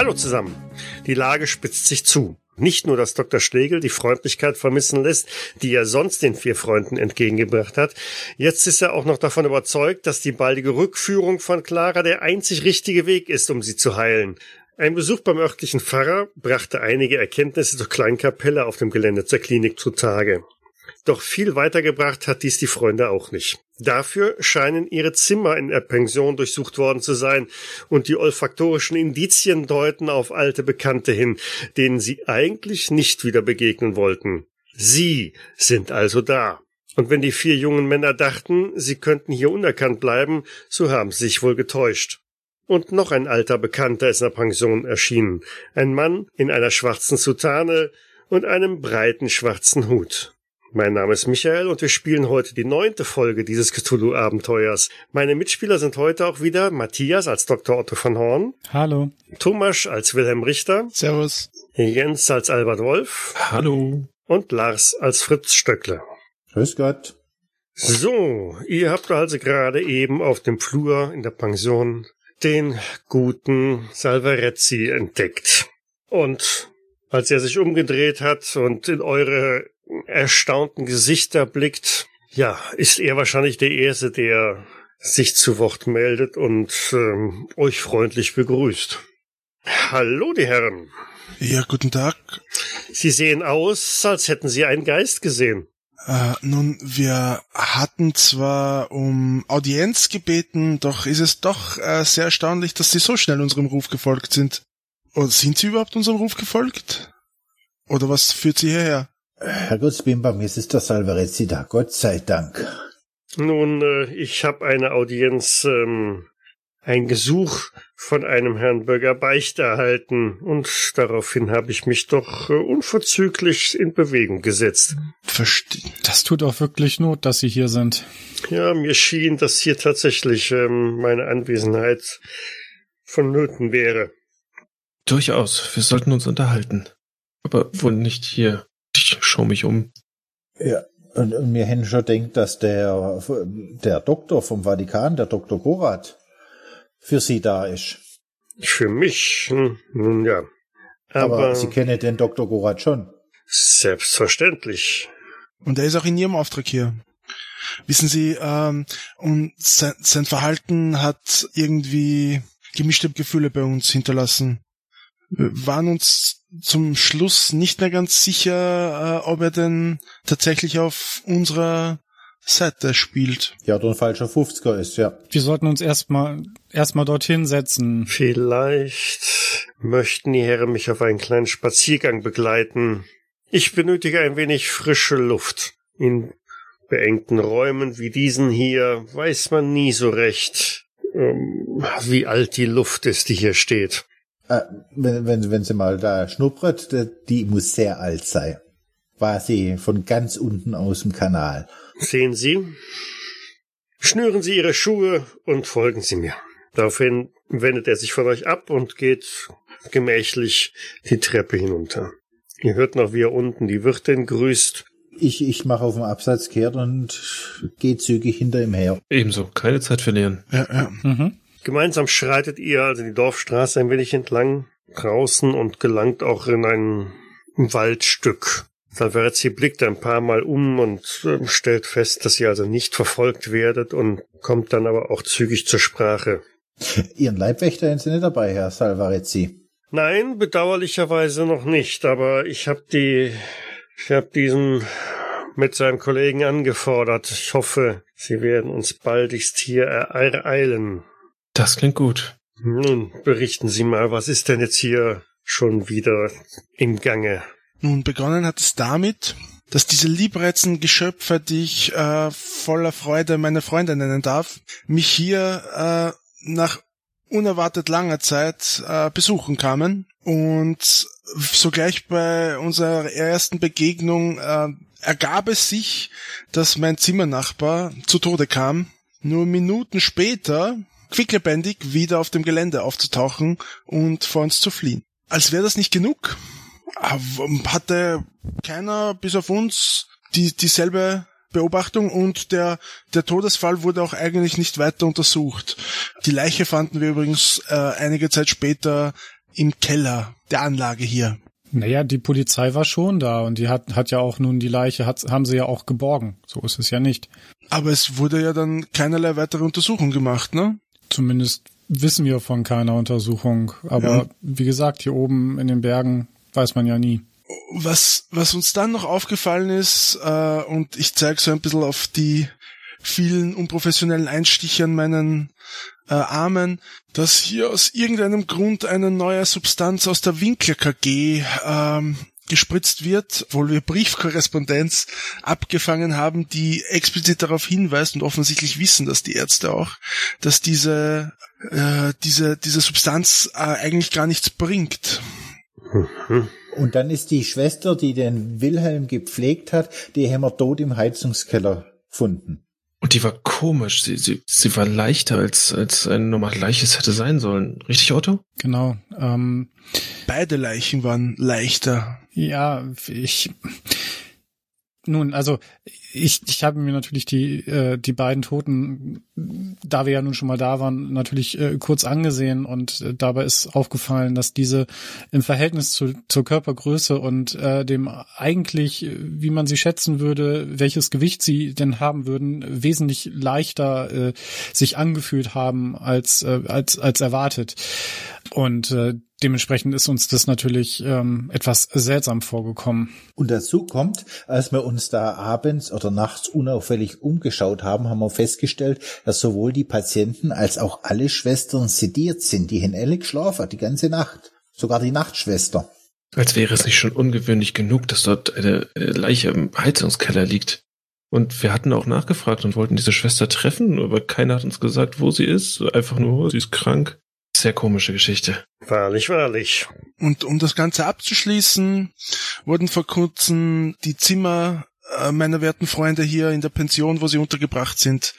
Hallo zusammen. Die Lage spitzt sich zu. Nicht nur, dass Dr. Schlegel die Freundlichkeit vermissen lässt, die er sonst den vier Freunden entgegengebracht hat. Jetzt ist er auch noch davon überzeugt, dass die baldige Rückführung von Clara der einzig richtige Weg ist, um sie zu heilen. Ein Besuch beim örtlichen Pfarrer brachte einige Erkenntnisse zur kleinen Kapelle auf dem Gelände zur Klinik zutage. Doch viel weitergebracht hat dies die Freunde auch nicht. Dafür scheinen ihre Zimmer in der Pension durchsucht worden zu sein und die olfaktorischen Indizien deuten auf alte Bekannte hin, denen sie eigentlich nicht wieder begegnen wollten. Sie sind also da. Und wenn die vier jungen Männer dachten, sie könnten hier unerkannt bleiben, so haben sie sich wohl getäuscht. Und noch ein alter Bekannter ist in der Pension erschienen. Ein Mann in einer schwarzen Soutane und einem breiten schwarzen Hut. Mein Name ist Michael und wir spielen heute die neunte Folge dieses Cthulhu-Abenteuers. Meine Mitspieler sind heute auch wieder Matthias als Dr. Otto von Horn. Hallo. Thomas als Wilhelm Richter. Servus. Jens als Albert Wolf. Hallo. Und Lars als Fritz Stöckle. Grüß Gott. So, ihr habt also gerade eben auf dem Flur in der Pension den guten Salvarezzi entdeckt. Und als er sich umgedreht hat und in eure erstaunten Gesichter blickt, ja, ist er wahrscheinlich der Erste, der sich zu Wort meldet und ähm, euch freundlich begrüßt. Hallo, die Herren. Ja, guten Tag. Sie sehen aus, als hätten Sie einen Geist gesehen. Äh, nun, wir hatten zwar um Audienz gebeten, doch ist es doch äh, sehr erstaunlich, dass Sie so schnell unserem Ruf gefolgt sind. Oder sind Sie überhaupt unserem Ruf gefolgt? Oder was führt Sie hierher? Herr Gutzbim, bei mir ist der Salvarezzi da, Gott sei Dank. Nun, äh, ich habe eine Audienz, ähm, ein Gesuch von einem Herrn Bürger Beichte erhalten und daraufhin habe ich mich doch äh, unverzüglich in Bewegung gesetzt. Verstehe. Das tut auch wirklich Not, dass Sie hier sind. Ja, mir schien, dass hier tatsächlich ähm, meine Anwesenheit vonnöten wäre. Durchaus, wir sollten uns unterhalten. Aber wohl nicht hier. Ich schau mich um. Ja, und, und mir hätten schon denkt, dass der, der Doktor vom Vatikan, der Doktor Gorat, für Sie da ist. Für mich, hm, nun ja. Aber, Aber, Sie kennen den Doktor Gorat schon. selbstverständlich. Und er ist auch in Ihrem Auftrag hier. Wissen Sie, ähm, und sein, sein Verhalten hat irgendwie gemischte Gefühle bei uns hinterlassen. Wir waren uns zum Schluss nicht mehr ganz sicher, äh, ob er denn tatsächlich auf unserer Seite spielt. Ja, oder ein falscher 50er ist, ja. Wir sollten uns erstmal erstmal dorthin setzen. Vielleicht möchten die Herren mich auf einen kleinen Spaziergang begleiten. Ich benötige ein wenig frische Luft. In beengten Räumen wie diesen hier weiß man nie so recht, ähm, wie alt die Luft ist, die hier steht. Äh, wenn, wenn, wenn Sie mal da schnuppert, die- die muss sehr alt sein. War sie von ganz unten aus dem Kanal. Sehen Sie? Schnüren Sie Ihre Schuhe und folgen Sie mir. Daraufhin wendet er sich von euch ab und geht gemächlich die Treppe hinunter. Ihr hört noch, wie er unten die Wirtin grüßt. Ich, ich mache auf dem Absatz kehrt und gehe zügig hinter ihm her. Ebenso, keine Zeit verlieren. Ja, ja. Mhm. Gemeinsam schreitet ihr also die Dorfstraße ein wenig entlang draußen und gelangt auch in ein Waldstück. Salvarezzi blickt ein paar Mal um und äh, stellt fest, dass ihr also nicht verfolgt werdet und kommt dann aber auch zügig zur Sprache. Ihren Leibwächter sind Sie nicht dabei, Herr Salvarezzi. Nein, bedauerlicherweise noch nicht, aber ich habe die, ich habe diesen mit seinem Kollegen angefordert. Ich hoffe, sie werden uns baldigst hier ereilen. Das klingt gut. Nun, berichten Sie mal, was ist denn jetzt hier schon wieder im Gange? Nun, begonnen hat es damit, dass diese liebreizenden Geschöpfe, die ich äh, voller Freude meine Freunde nennen darf, mich hier äh, nach unerwartet langer Zeit äh, besuchen kamen und sogleich bei unserer ersten Begegnung äh, ergab es sich, dass mein Zimmernachbar zu Tode kam, nur Minuten später quicklebendig wieder auf dem Gelände aufzutauchen und vor uns zu fliehen. Als wäre das nicht genug, hatte keiner bis auf uns die, dieselbe Beobachtung und der, der Todesfall wurde auch eigentlich nicht weiter untersucht. Die Leiche fanden wir übrigens äh, einige Zeit später im Keller der Anlage hier. Naja, die Polizei war schon da und die hat, hat ja auch nun die Leiche, hat, haben sie ja auch geborgen. So ist es ja nicht. Aber es wurde ja dann keinerlei weitere Untersuchung gemacht, ne? Zumindest wissen wir von keiner Untersuchung. Aber ja. wie gesagt, hier oben in den Bergen weiß man ja nie. Was, was uns dann noch aufgefallen ist, äh, und ich zeige so ein bisschen auf die vielen unprofessionellen Einstiche an meinen äh, Armen, dass hier aus irgendeinem Grund eine neue Substanz aus der Winkler KG ähm, gespritzt wird, obwohl wir Briefkorrespondenz abgefangen haben, die explizit darauf hinweist und offensichtlich wissen das die Ärzte auch, dass diese äh, diese diese Substanz äh, eigentlich gar nichts bringt. Und dann ist die Schwester, die den Wilhelm gepflegt hat, die haben wir tot im Heizungskeller gefunden. Und die war komisch. Sie, sie, sie war leichter, als, als ein normal Leiches hätte sein sollen. Richtig, Otto? Genau. Ähm, Beide Leichen waren leichter. Ja, ich. Nun, also ich, ich habe mir natürlich die, äh, die beiden Toten, da wir ja nun schon mal da waren, natürlich äh, kurz angesehen und äh, dabei ist aufgefallen, dass diese im Verhältnis zu, zur Körpergröße und äh, dem eigentlich, wie man sie schätzen würde, welches Gewicht sie denn haben würden, wesentlich leichter äh, sich angefühlt haben als, äh, als, als erwartet. Und äh, dementsprechend ist uns das natürlich ähm, etwas seltsam vorgekommen. Und dazu kommt, als wir uns da abends oder nachts unauffällig umgeschaut haben, haben wir festgestellt, dass sowohl die Patienten als auch alle Schwestern sediert sind. Die haben alle geschlafen, die ganze Nacht. Sogar die Nachtschwester. Als wäre es nicht schon ungewöhnlich genug, dass dort eine Leiche im Heizungskeller liegt. Und wir hatten auch nachgefragt und wollten diese Schwester treffen, aber keiner hat uns gesagt, wo sie ist. Einfach nur, sie ist krank. Sehr komische Geschichte. Wahrlich, wahrlich. Und um das Ganze abzuschließen, wurden vor kurzem die Zimmer äh, meiner werten Freunde hier in der Pension, wo sie untergebracht sind,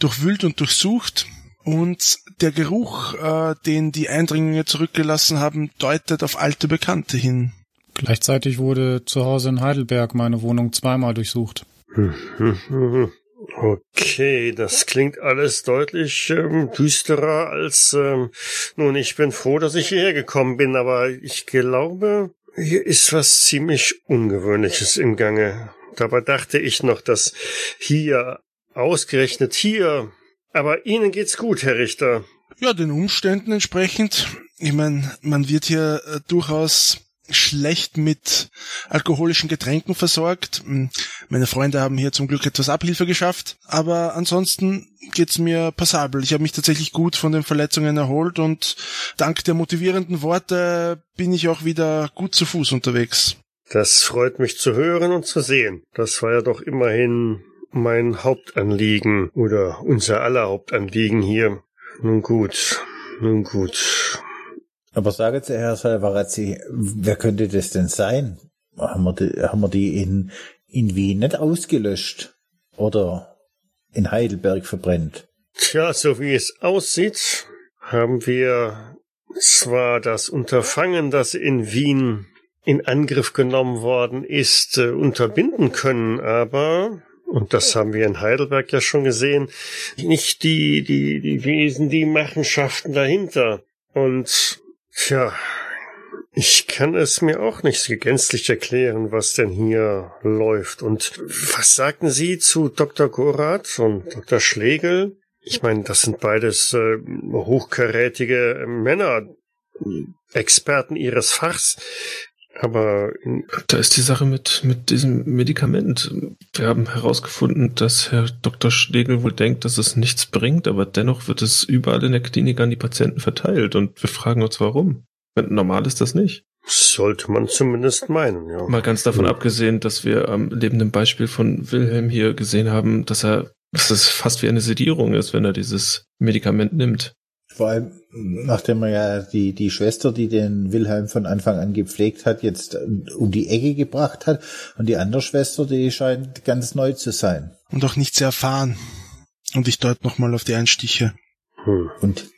durchwühlt und durchsucht. Und der Geruch, äh, den die Eindringlinge zurückgelassen haben, deutet auf alte Bekannte hin. Gleichzeitig wurde zu Hause in Heidelberg meine Wohnung zweimal durchsucht. Okay, das klingt alles deutlich ähm, düsterer als. Ähm, nun, ich bin froh, dass ich hierher gekommen bin, aber ich glaube, hier ist was ziemlich Ungewöhnliches im Gange. Dabei dachte ich noch, dass hier, ausgerechnet hier, aber Ihnen geht's gut, Herr Richter. Ja, den Umständen entsprechend. Ich meine, man wird hier äh, durchaus schlecht mit alkoholischen Getränken versorgt. Hm, meine Freunde haben hier zum Glück etwas Abhilfe geschafft, aber ansonsten geht's mir passabel. Ich habe mich tatsächlich gut von den Verletzungen erholt und dank der motivierenden Worte bin ich auch wieder gut zu Fuß unterwegs. Das freut mich zu hören und zu sehen. Das war ja doch immerhin mein Hauptanliegen oder unser aller Hauptanliegen hier. Nun gut, nun gut. Aber sagen Sie, Herr Salvarazzi, wer könnte das denn sein? Haben wir die, haben wir die in, in Wien nicht ausgelöscht? Oder in Heidelberg verbrennt? Tja, so wie es aussieht, haben wir zwar das Unterfangen, das in Wien in Angriff genommen worden ist, äh, unterbinden können, aber und das haben wir in Heidelberg ja schon gesehen, nicht die, die, die Wesen, die Machenschaften dahinter. Und, tja, ich kann es mir auch nicht gänzlich erklären, was denn hier läuft. Und was sagten Sie zu Dr. Gorath und Dr. Schlegel? Ich meine, das sind beides äh, hochkarätige Männer, Experten ihres Fachs. Aber da ist die Sache mit, mit diesem Medikament. Wir haben herausgefunden, dass Herr Dr. Schlegel wohl denkt, dass es nichts bringt, aber dennoch wird es überall in der Klinik an die Patienten verteilt und wir fragen uns warum. Normal ist das nicht. Sollte man zumindest meinen, ja. Mal ganz davon abgesehen, dass wir am lebenden Beispiel von Wilhelm hier gesehen haben, dass er, dass es fast wie eine Sedierung ist, wenn er dieses Medikament nimmt. Vor allem, nachdem er ja die, die Schwester, die den Wilhelm von Anfang an gepflegt hat, jetzt um die Ecke gebracht hat. Und die andere Schwester, die scheint ganz neu zu sein. Und auch nicht sehr erfahren. Und ich deute nochmal auf die Einstiche. Hm. Und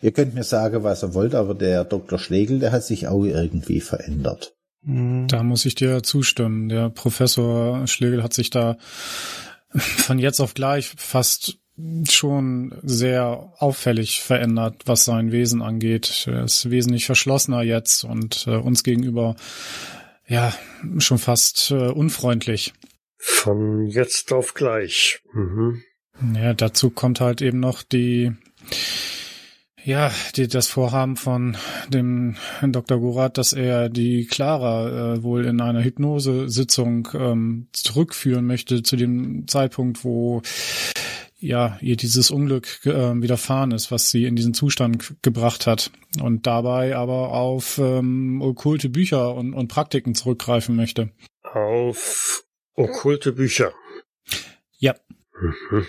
ihr könnt mir sagen, was ihr wollt, aber der Dr. Schlegel, der hat sich auch irgendwie verändert. Hm. Da muss ich dir zustimmen. Der Professor Schlegel hat sich da von jetzt auf gleich fast schon sehr auffällig verändert, was sein Wesen angeht. Er ist wesentlich verschlossener jetzt und äh, uns gegenüber ja schon fast äh, unfreundlich. Von jetzt auf gleich. Mhm. Ja, dazu kommt halt eben noch die ja, die, das Vorhaben von dem Dr. Gorath, dass er die Clara äh, wohl in einer Hypnosesitzung ähm, zurückführen möchte zu dem Zeitpunkt, wo ja ihr dieses Unglück äh, widerfahren ist, was sie in diesen Zustand gebracht hat und dabei aber auf ähm, okkulte Bücher und, und Praktiken zurückgreifen möchte. Auf okkulte Bücher. Ja. Mhm.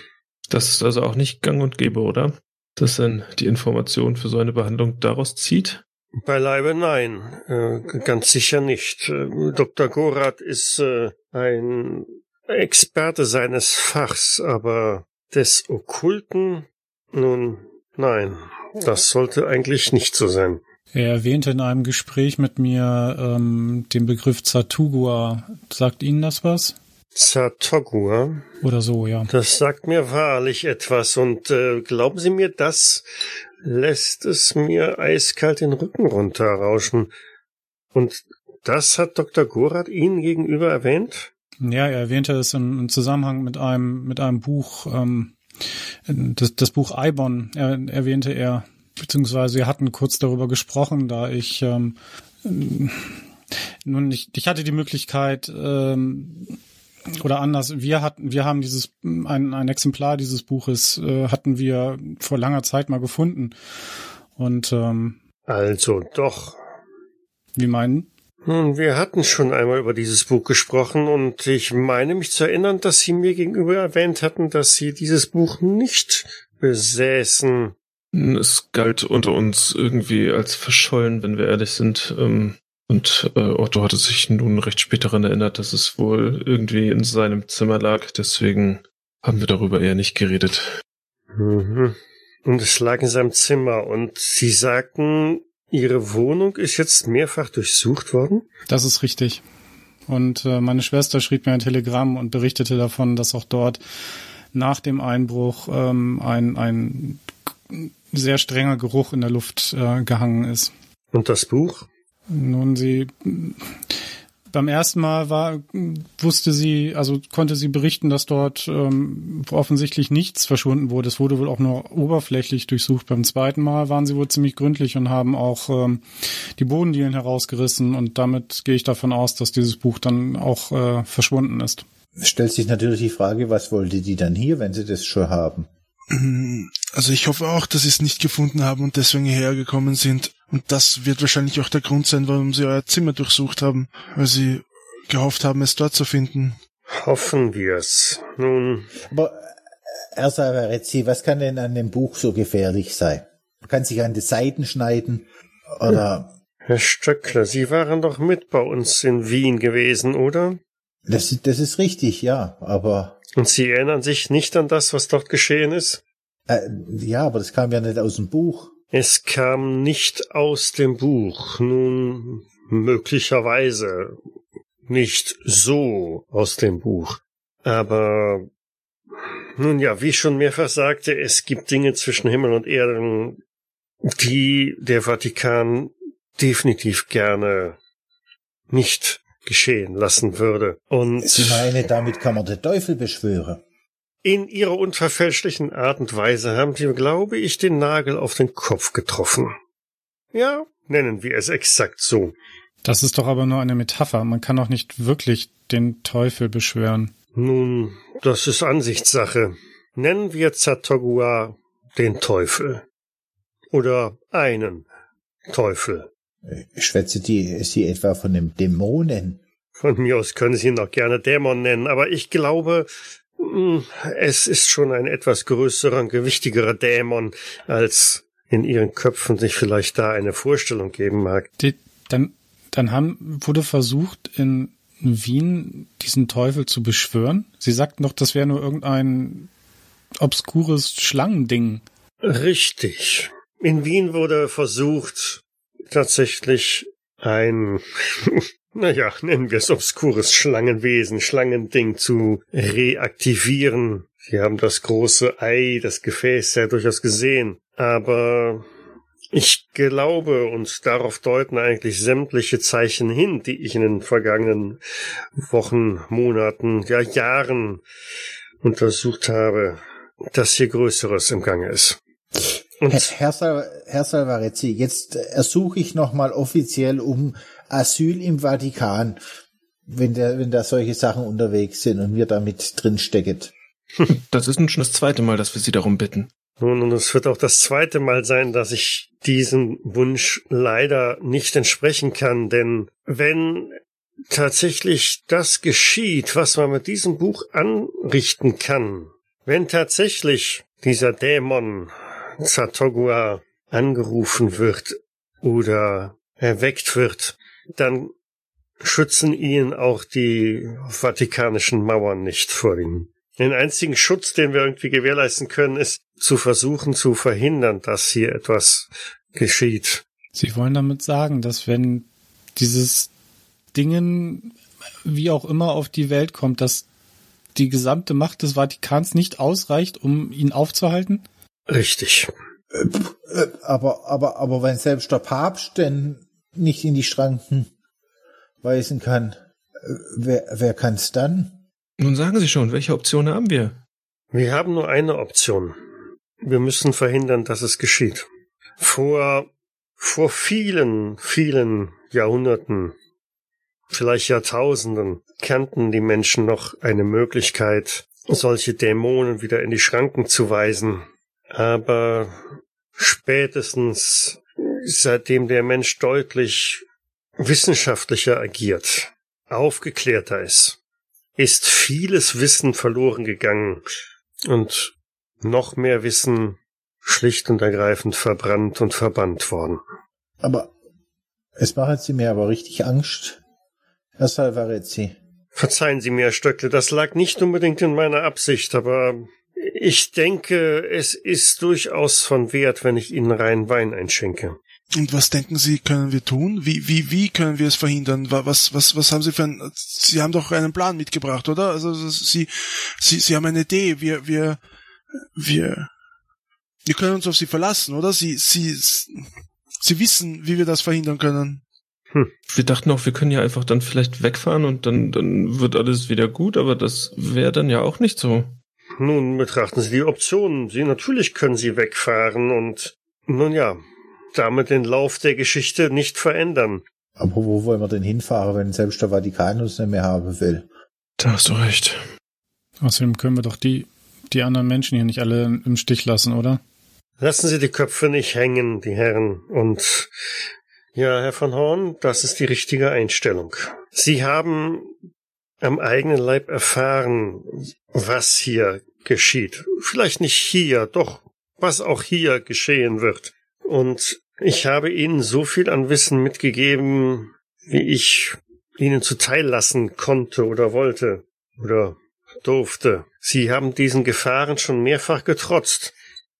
Das ist also auch nicht gang und gäbe, oder? Dass dann die Information für so eine Behandlung daraus zieht? Beileibe nein, äh, ganz sicher nicht. Äh, Dr. Gorath ist äh, ein Experte seines Fachs, aber des Okkulten? Nun, nein, das sollte eigentlich nicht so sein. Er erwähnte in einem Gespräch mit mir ähm, den Begriff Zatugua. Sagt Ihnen das was? Zatogua? Oder so, ja. Das sagt mir wahrlich etwas und äh, glauben Sie mir, das lässt es mir eiskalt den Rücken runterrauschen. Und das hat Dr. Gorath Ihnen gegenüber erwähnt? Ja, er erwähnte es im, Zusammenhang mit einem, mit einem Buch, ähm, das, das Buch Eibon er, erwähnte er, beziehungsweise wir hatten kurz darüber gesprochen, da ich ähm, nun ich, ich hatte die Möglichkeit ähm, oder anders, wir hatten, wir haben dieses ein, ein Exemplar dieses Buches äh, hatten wir vor langer Zeit mal gefunden und ähm, also doch. Wie meinen? Nun, wir hatten schon einmal über dieses Buch gesprochen und ich meine mich zu erinnern, dass Sie mir gegenüber erwähnt hatten, dass Sie dieses Buch nicht besäßen. Es galt unter uns irgendwie als verschollen, wenn wir ehrlich sind. Ähm, und äh, Otto hatte sich nun recht spät daran erinnert, dass es wohl irgendwie in seinem Zimmer lag. Deswegen haben wir darüber eher nicht geredet. Mhm. Und es lag in seinem Zimmer. Und Sie sagten, Ihre Wohnung ist jetzt mehrfach durchsucht worden? Das ist richtig. Und äh, meine Schwester schrieb mir ein Telegramm und berichtete davon, dass auch dort nach dem Einbruch ähm, ein, ein sehr strenger Geruch in der Luft äh, gehangen ist. Und das Buch? Nun, sie beim ersten Mal war, wusste sie, also konnte sie berichten, dass dort ähm, offensichtlich nichts verschwunden wurde. Es wurde wohl auch nur oberflächlich durchsucht. Beim zweiten Mal waren sie wohl ziemlich gründlich und haben auch ähm, die Bodendielen herausgerissen und damit gehe ich davon aus, dass dieses Buch dann auch äh, verschwunden ist. Es stellt sich natürlich die Frage, was wollte die dann hier, wenn sie das schon haben? Also ich hoffe auch, dass sie es nicht gefunden haben und deswegen hierher gekommen sind. Und das wird wahrscheinlich auch der Grund sein, warum sie euer Zimmer durchsucht haben, weil sie gehofft haben, es dort zu finden. Hoffen wir's. Nun. Aber äh, Herr Savarezzi, was kann denn an dem Buch so gefährlich sein? Man kann sich an die Seiten schneiden oder. Herr Stöckler, Sie waren doch mit bei uns in Wien gewesen, oder? Das, das ist richtig, ja, aber. Und Sie erinnern sich nicht an das, was dort geschehen ist? Äh, ja, aber das kam ja nicht aus dem Buch. Es kam nicht aus dem Buch. Nun, möglicherweise nicht so aus dem Buch. Aber nun ja, wie ich schon mehrfach sagte, es gibt Dinge zwischen Himmel und Erden, die der Vatikan definitiv gerne nicht geschehen lassen würde. Und Sie meine, damit kann man den Teufel beschwören. In ihrer unverfälschlichen Art und Weise haben sie, glaube ich, den Nagel auf den Kopf getroffen. Ja, nennen wir es exakt so. Das ist doch aber nur eine Metapher. Man kann doch nicht wirklich den Teufel beschwören. Nun, das ist Ansichtssache. Nennen wir Zatogua den Teufel. Oder einen Teufel. Schwätze die, sie etwa von dem Dämonen? Von mir aus können Sie ihn auch gerne Dämon nennen, aber ich glaube, es ist schon ein etwas größerer und gewichtigerer Dämon als in ihren Köpfen sich vielleicht da eine Vorstellung geben mag. Die, dann, dann haben, wurde versucht, in Wien diesen Teufel zu beschwören. Sie sagten doch, das wäre nur irgendein obskures Schlangending. Richtig. In Wien wurde versucht, tatsächlich ein, naja, nennen wir es obskures Schlangenwesen, Schlangending zu reaktivieren. Sie haben das große Ei, das Gefäß ja durchaus gesehen. Aber ich glaube, und darauf deuten eigentlich sämtliche Zeichen hin, die ich in den vergangenen Wochen, Monaten, ja Jahren untersucht habe, dass hier Größeres im Gange ist. Und Herr, Sal Herr Salvarezzi, jetzt ersuche ich nochmal offiziell um Asyl im Vatikan, wenn, der, wenn da solche Sachen unterwegs sind und wir damit drinstecken. Das ist nun schon das zweite Mal, dass wir Sie darum bitten. Nun, und es wird auch das zweite Mal sein, dass ich diesem Wunsch leider nicht entsprechen kann, denn wenn tatsächlich das geschieht, was man mit diesem Buch anrichten kann, wenn tatsächlich dieser Dämon Zatogua angerufen wird oder erweckt wird, dann schützen ihn auch die vatikanischen Mauern nicht vor ihm. Den einzigen Schutz, den wir irgendwie gewährleisten können, ist zu versuchen zu verhindern, dass hier etwas geschieht. Sie wollen damit sagen, dass wenn dieses Dingen wie auch immer auf die Welt kommt, dass die gesamte Macht des Vatikans nicht ausreicht, um ihn aufzuhalten? Richtig. Aber, aber, aber wenn selbst der Papst denn nicht in die Schranken weisen kann, wer, wer kann's dann? Nun sagen Sie schon, welche Option haben wir? Wir haben nur eine Option. Wir müssen verhindern, dass es geschieht. Vor, vor vielen, vielen Jahrhunderten, vielleicht Jahrtausenden, kannten die Menschen noch eine Möglichkeit, solche Dämonen wieder in die Schranken zu weisen. Aber spätestens seitdem der Mensch deutlich wissenschaftlicher agiert, aufgeklärter ist, ist vieles Wissen verloren gegangen und noch mehr Wissen schlicht und ergreifend verbrannt und verbannt worden. Aber es machen Sie mir aber richtig Angst, Herr Salvarezzi. Verzeihen Sie mir, Herr Stöckle, das lag nicht unbedingt in meiner Absicht, aber ich denke, es ist durchaus von Wert, wenn ich Ihnen rein Wein einschenke. Und was denken Sie, können wir tun? Wie, wie, wie können wir es verhindern? Was, was, was haben Sie für ein, Sie haben doch einen Plan mitgebracht, oder? Also, Sie, Sie, Sie haben eine Idee. Wir, wir, wir, wir können uns auf Sie verlassen, oder? Sie, Sie, Sie wissen, wie wir das verhindern können. Hm. Wir dachten auch, wir können ja einfach dann vielleicht wegfahren und dann, dann wird alles wieder gut, aber das wäre dann ja auch nicht so. Nun betrachten Sie die Optionen. Sie natürlich können Sie wegfahren und nun ja, damit den Lauf der Geschichte nicht verändern. Aber wo wollen wir denn hinfahren, wenn selbst der Vatikan uns nicht mehr haben will? Da hast du recht. Außerdem können wir doch die, die anderen Menschen hier nicht alle im Stich lassen, oder? Lassen Sie die Köpfe nicht hängen, die Herren. Und ja, Herr von Horn, das ist die richtige Einstellung. Sie haben am eigenen Leib erfahren, was hier geschieht. Vielleicht nicht hier, doch was auch hier geschehen wird. Und ich habe Ihnen so viel an Wissen mitgegeben, wie ich Ihnen zuteil lassen konnte oder wollte oder durfte. Sie haben diesen Gefahren schon mehrfach getrotzt.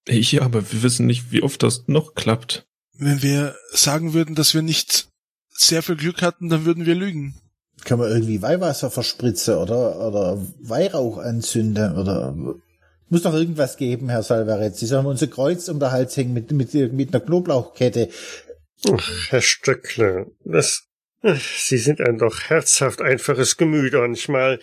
Ja, aber wir wissen nicht, wie oft das noch klappt. Wenn wir sagen würden, dass wir nicht sehr viel Glück hatten, dann würden wir lügen. Kann man irgendwie Weihwasser verspritzen oder, oder Weihrauch anzünden oder muss doch irgendwas geben, Herr Salvarez. Sie sollen unser Kreuz um den Hals hängen mit, mit, mit einer Knoblauchkette. Ach, Herr Stöckle, das, Sie sind ein doch herzhaft einfaches Gemüt manchmal.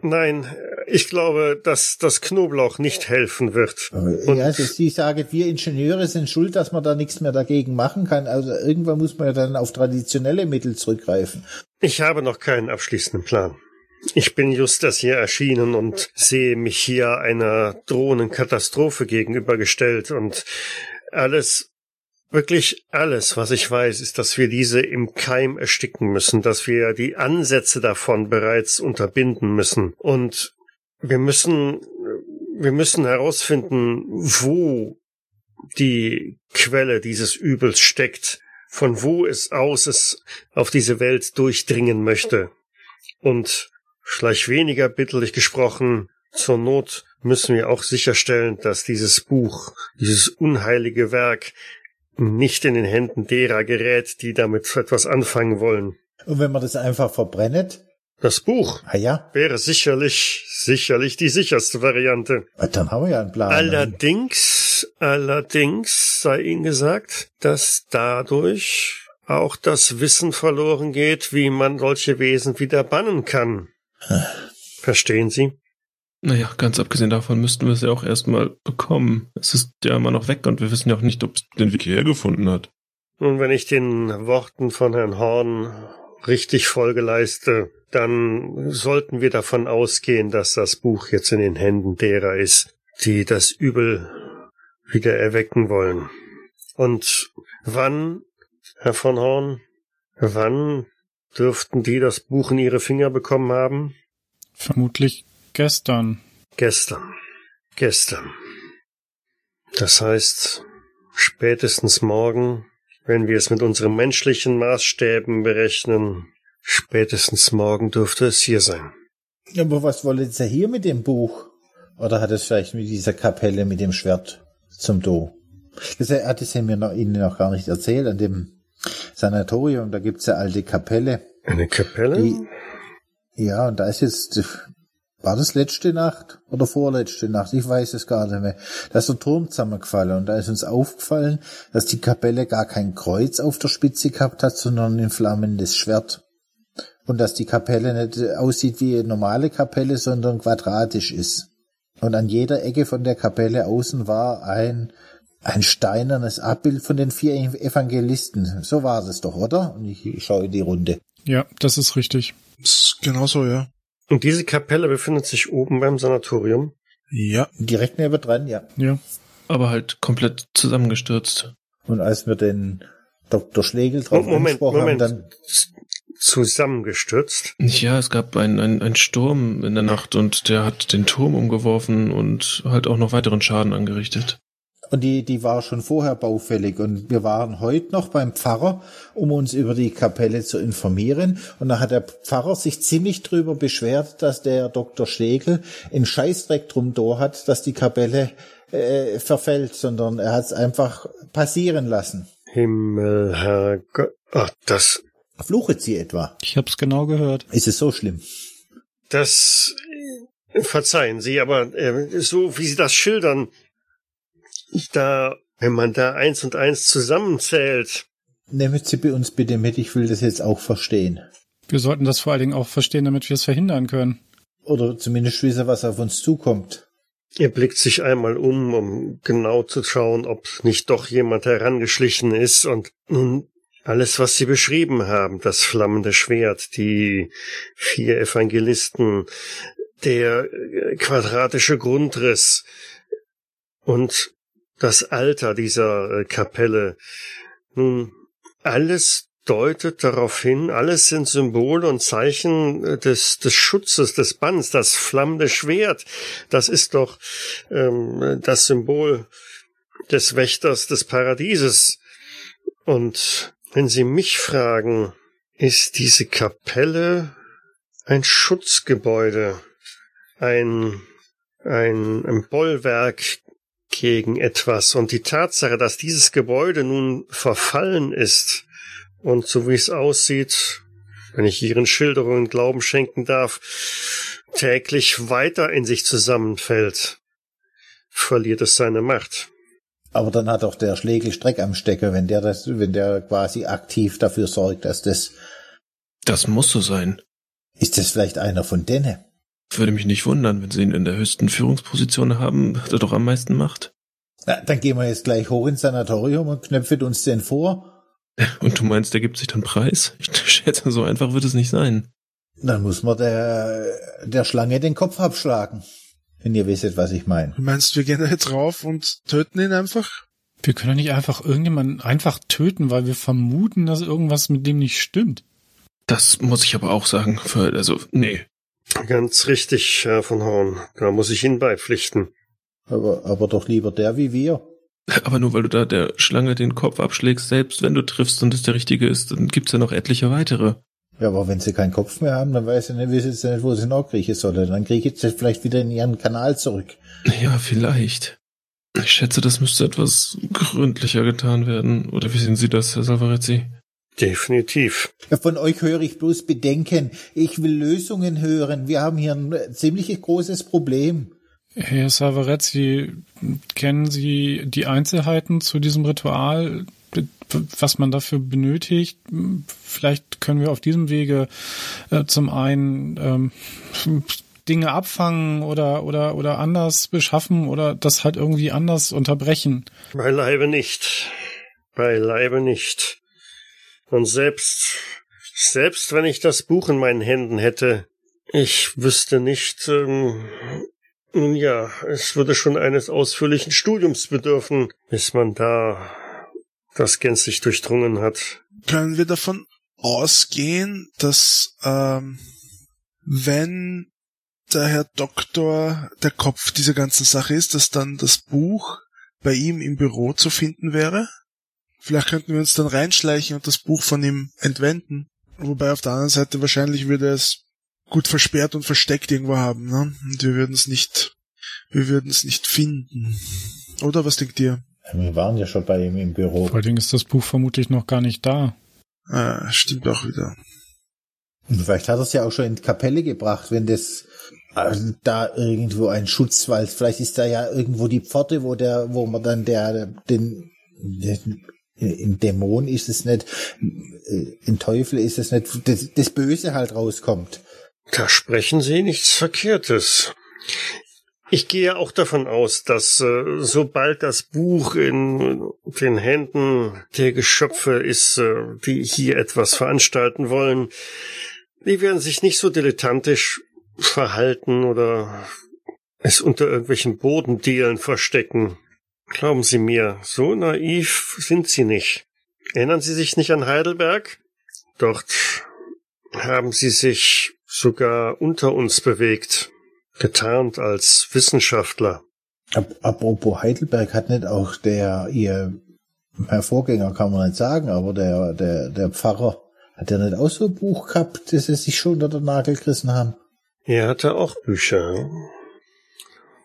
Nein, ich glaube, dass das Knoblauch nicht helfen wird. Und ja, also Sie sagen, wir Ingenieure sind schuld, dass man da nichts mehr dagegen machen kann. Also irgendwann muss man ja dann auf traditionelle Mittel zurückgreifen. Ich habe noch keinen abschließenden Plan. Ich bin just das hier erschienen und sehe mich hier einer drohenden Katastrophe gegenübergestellt und alles, wirklich alles, was ich weiß, ist, dass wir diese im Keim ersticken müssen, dass wir die Ansätze davon bereits unterbinden müssen und wir müssen, wir müssen herausfinden, wo die Quelle dieses Übels steckt, von wo es aus es auf diese Welt durchdringen möchte. Und vielleicht weniger bitterlich gesprochen, zur Not müssen wir auch sicherstellen, dass dieses Buch, dieses unheilige Werk nicht in den Händen derer gerät, die damit etwas anfangen wollen. Und wenn man das einfach verbrennet? Das Buch ah ja. wäre sicherlich, sicherlich die sicherste Variante. Dann haben wir ja einen Plan. Allerdings, allerdings sei Ihnen gesagt, dass dadurch auch das Wissen verloren geht, wie man solche Wesen wieder bannen kann. Verstehen Sie? Naja, ganz abgesehen davon müssten wir es ja auch erstmal bekommen. Es ist ja immer noch weg und wir wissen ja auch nicht, ob es den Weg hierher gefunden hat. Nun, wenn ich den Worten von Herrn Horn richtig Folge leiste, dann sollten wir davon ausgehen, dass das Buch jetzt in den Händen derer ist, die das Übel wieder erwecken wollen. Und wann, Herr von Horn, wann dürften die das Buch in ihre Finger bekommen haben? Vermutlich Gestern. Gestern. Gestern. Das heißt, spätestens morgen, wenn wir es mit unseren menschlichen Maßstäben berechnen, spätestens morgen dürfte es hier sein. Aber was wollen Sie hier mit dem Buch? Oder hat es vielleicht mit dieser Kapelle mit dem Schwert zum Do? Das hat es mir noch, Ihnen noch gar nicht erzählt, an dem Sanatorium, da gibt's ja alte Kapelle. Eine Kapelle? Die, ja, und da ist jetzt war das letzte Nacht oder vorletzte Nacht? Ich weiß es gar nicht mehr. Da ist der Turm zusammengefallen und da ist uns aufgefallen, dass die Kapelle gar kein Kreuz auf der Spitze gehabt hat, sondern ein flammendes Schwert. Und dass die Kapelle nicht aussieht wie eine normale Kapelle, sondern quadratisch ist. Und an jeder Ecke von der Kapelle außen war ein, ein steinernes Abbild von den vier Evangelisten. So war es doch, oder? Und ich, ich schaue in die Runde. Ja, das ist richtig. Genau so, ja. Und diese Kapelle befindet sich oben beim Sanatorium? Ja. Direkt neben dran, ja. Ja. Aber halt komplett zusammengestürzt. Und als wir den Dr. Schlegel drauf Moment, Moment. haben, dann zusammengestürzt. Ja, es gab einen ein Sturm in der Nacht und der hat den Turm umgeworfen und halt auch noch weiteren Schaden angerichtet. Und die, die war schon vorher baufällig. Und wir waren heute noch beim Pfarrer, um uns über die Kapelle zu informieren. Und da hat der Pfarrer sich ziemlich drüber beschwert, dass der Dr. Schlegel in Scheißdreck drum da hat, dass die Kapelle äh, verfällt, sondern er hat es einfach passieren lassen. Himmel, Herr Gott. Ach, das. Fluchet sie etwa? Ich hab's genau gehört. Ist es so schlimm? Das verzeihen Sie, aber äh, so wie Sie das schildern, da, wenn man da eins und eins zusammenzählt. Nehmt sie bei uns bitte mit, ich will das jetzt auch verstehen. Wir sollten das vor allen Dingen auch verstehen, damit wir es verhindern können. Oder zumindest wissen, was auf uns zukommt. Er blickt sich einmal um, um genau zu schauen, ob nicht doch jemand herangeschlichen ist und nun alles, was Sie beschrieben haben, das flammende Schwert, die vier Evangelisten, der quadratische Grundriss und das Alter dieser äh, Kapelle. Nun, alles deutet darauf hin, alles sind Symbole und Zeichen äh, des, des Schutzes, des Banns, das flammende Schwert. Das ist doch ähm, das Symbol des Wächters des Paradieses. Und wenn Sie mich fragen, ist diese Kapelle ein Schutzgebäude, ein, ein, ein Bollwerk gegen etwas. Und die Tatsache, dass dieses Gebäude nun verfallen ist und so wie es aussieht, wenn ich Ihren Schilderungen Glauben schenken darf, täglich weiter in sich zusammenfällt, verliert es seine Macht. Aber dann hat auch der Schlegel Streck am Stecker, wenn der das, wenn der quasi aktiv dafür sorgt, dass das. Das muss so sein. Ist das vielleicht einer von denen? Würde mich nicht wundern, wenn sie ihn in der höchsten Führungsposition haben, hat er doch am meisten Macht. Na, dann gehen wir jetzt gleich hoch ins Sanatorium und knöpfen uns den vor. Und du meinst, der gibt sich dann preis? Ich schätze, so einfach wird es nicht sein. Dann muss man der, der Schlange den Kopf abschlagen. Wenn ihr wisst, was ich meine. Du meinst, wir gehen da jetzt rauf und töten ihn einfach? Wir können doch nicht einfach irgendjemanden einfach töten, weil wir vermuten, dass irgendwas mit dem nicht stimmt. Das muss ich aber auch sagen. Also, nee, Ganz richtig, Herr von Horn. Da muss ich Ihnen beipflichten. Aber, aber doch lieber der wie wir. Aber nur weil du da der Schlange den Kopf abschlägst, selbst wenn du triffst und es der richtige ist, dann gibt's ja noch etliche weitere. Ja, aber wenn sie keinen Kopf mehr haben, dann weiß sie nicht, wissen sie nicht, wo sie nachkriechen sollen. Dann kriege ich sie vielleicht wieder in ihren Kanal zurück. Ja, vielleicht. Ich schätze, das müsste etwas gründlicher getan werden. Oder wie sehen Sie das, Herr Salvarezzi? Definitiv. Von euch höre ich bloß Bedenken. Ich will Lösungen hören. Wir haben hier ein ziemlich großes Problem. Herr Salvarezzi, kennen Sie die Einzelheiten zu diesem Ritual, was man dafür benötigt? Vielleicht können wir auf diesem Wege äh, zum einen ähm, Dinge abfangen oder, oder, oder anders beschaffen oder das halt irgendwie anders unterbrechen. Beileibe nicht. Beileibe nicht. Und selbst, selbst wenn ich das Buch in meinen Händen hätte, ich wüsste nicht, ähm, ja, es würde schon eines ausführlichen Studiums bedürfen, bis man da das gänzlich durchdrungen hat. Können wir davon ausgehen, dass ähm, wenn der Herr Doktor der Kopf dieser ganzen Sache ist, dass dann das Buch bei ihm im Büro zu finden wäre? Vielleicht könnten wir uns dann reinschleichen und das Buch von ihm entwenden. Wobei auf der anderen Seite wahrscheinlich würde es gut versperrt und versteckt irgendwo haben, ne? Und wir würden es nicht, wir würden es nicht finden. Oder was denkt ihr? Wir waren ja schon bei ihm im Büro. Vor allen Dingen ist das Buch vermutlich noch gar nicht da. Ah, stimmt auch wieder. Und vielleicht hat er es ja auch schon in die Kapelle gebracht, wenn das also da irgendwo ein Schutzwald, vielleicht ist da ja irgendwo die Pforte, wo der, wo man dann der, den, den ein Dämon ist es nicht, ein Teufel ist es nicht, das, das Böse halt rauskommt. Da sprechen Sie nichts Verkehrtes. Ich gehe auch davon aus, dass äh, sobald das Buch in den Händen der Geschöpfe ist, äh, die hier etwas veranstalten wollen, die werden sich nicht so dilettantisch verhalten oder es unter irgendwelchen Bodendielen verstecken. Glauben Sie mir, so naiv sind Sie nicht. Erinnern Sie sich nicht an Heidelberg? Dort haben Sie sich sogar unter uns bewegt, getarnt als Wissenschaftler. Apropos Heidelberg hat nicht auch der ihr Herr Vorgänger kann man nicht sagen, aber der der der Pfarrer hat er nicht auch so ein Buch gehabt, das sie sich schon unter den Nagel gerissen haben? Er hatte auch Bücher.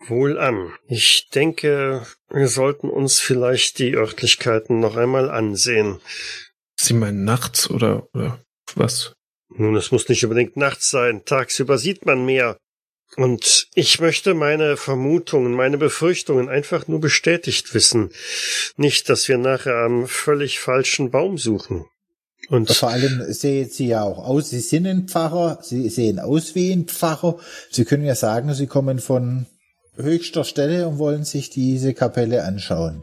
Wohl an. Ich denke, wir sollten uns vielleicht die Örtlichkeiten noch einmal ansehen. Sie meinen nachts oder, oder was? Nun, es muss nicht unbedingt nachts sein. Tagsüber sieht man mehr. Und ich möchte meine Vermutungen, meine Befürchtungen einfach nur bestätigt wissen. Nicht, dass wir nachher am völlig falschen Baum suchen. Und vor allem sehen Sie ja auch aus, Sie sind ein Pfarrer, Sie sehen aus wie ein Pfarrer. Sie können ja sagen, Sie kommen von höchster Stelle und wollen sich diese Kapelle anschauen.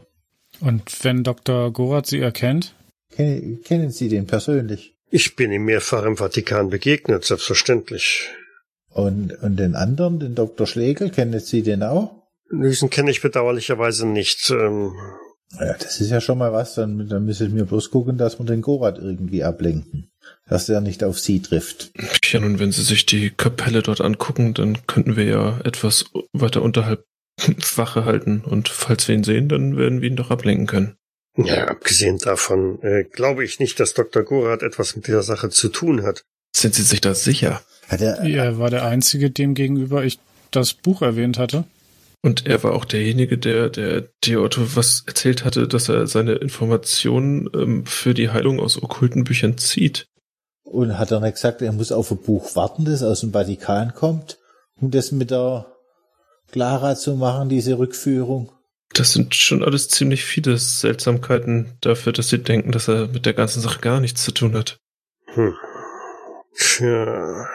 Und wenn Dr. Gorath Sie erkennt? Kennen, kennen Sie den persönlich? Ich bin ihm mehrfach im Vatikan begegnet, selbstverständlich. Und, und den anderen, den Dr. Schlegel, kennen Sie den auch? Diesen kenne ich bedauerlicherweise nicht. Ähm, ja, das ist ja schon mal was. Dann, dann müssen wir bloß gucken, dass wir den Gorat irgendwie ablenken. Dass er nicht auf sie trifft. Ja, nun, wenn Sie sich die Kapelle dort angucken, dann könnten wir ja etwas weiter unterhalb Wache halten. Und falls wir ihn sehen, dann werden wir ihn doch ablenken können. Ja, abgesehen davon äh, glaube ich nicht, dass Dr. Gorat etwas mit dieser Sache zu tun hat. Sind Sie sich da sicher? Hat er, er war der Einzige, dem gegenüber ich das Buch erwähnt hatte. Und er war auch derjenige, der, der dir Otto was erzählt hatte, dass er seine Informationen ähm, für die Heilung aus okkulten Büchern zieht. Und hat er nicht gesagt, er muss auf ein Buch warten, das aus dem Vatikan kommt, um das mit der Clara zu machen, diese Rückführung? Das sind schon alles ziemlich viele Seltsamkeiten dafür, dass sie denken, dass er mit der ganzen Sache gar nichts zu tun hat. Hm. Tja,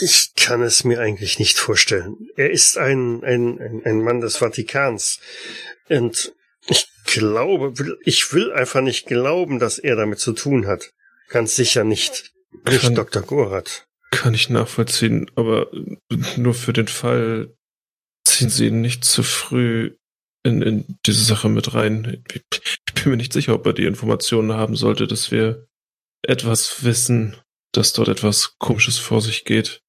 ich kann es mir eigentlich nicht vorstellen. Er ist ein, ein, ein Mann des Vatikans. Und ich glaube, ich will einfach nicht glauben, dass er damit zu tun hat. Ganz sicher nicht. Nicht kann, Dr. Gorath. Kann ich nachvollziehen, aber nur für den Fall ziehen Sie ihn nicht zu früh in, in diese Sache mit rein. Ich bin mir nicht sicher, ob er die Informationen haben sollte, dass wir etwas wissen, dass dort etwas Komisches vor sich geht.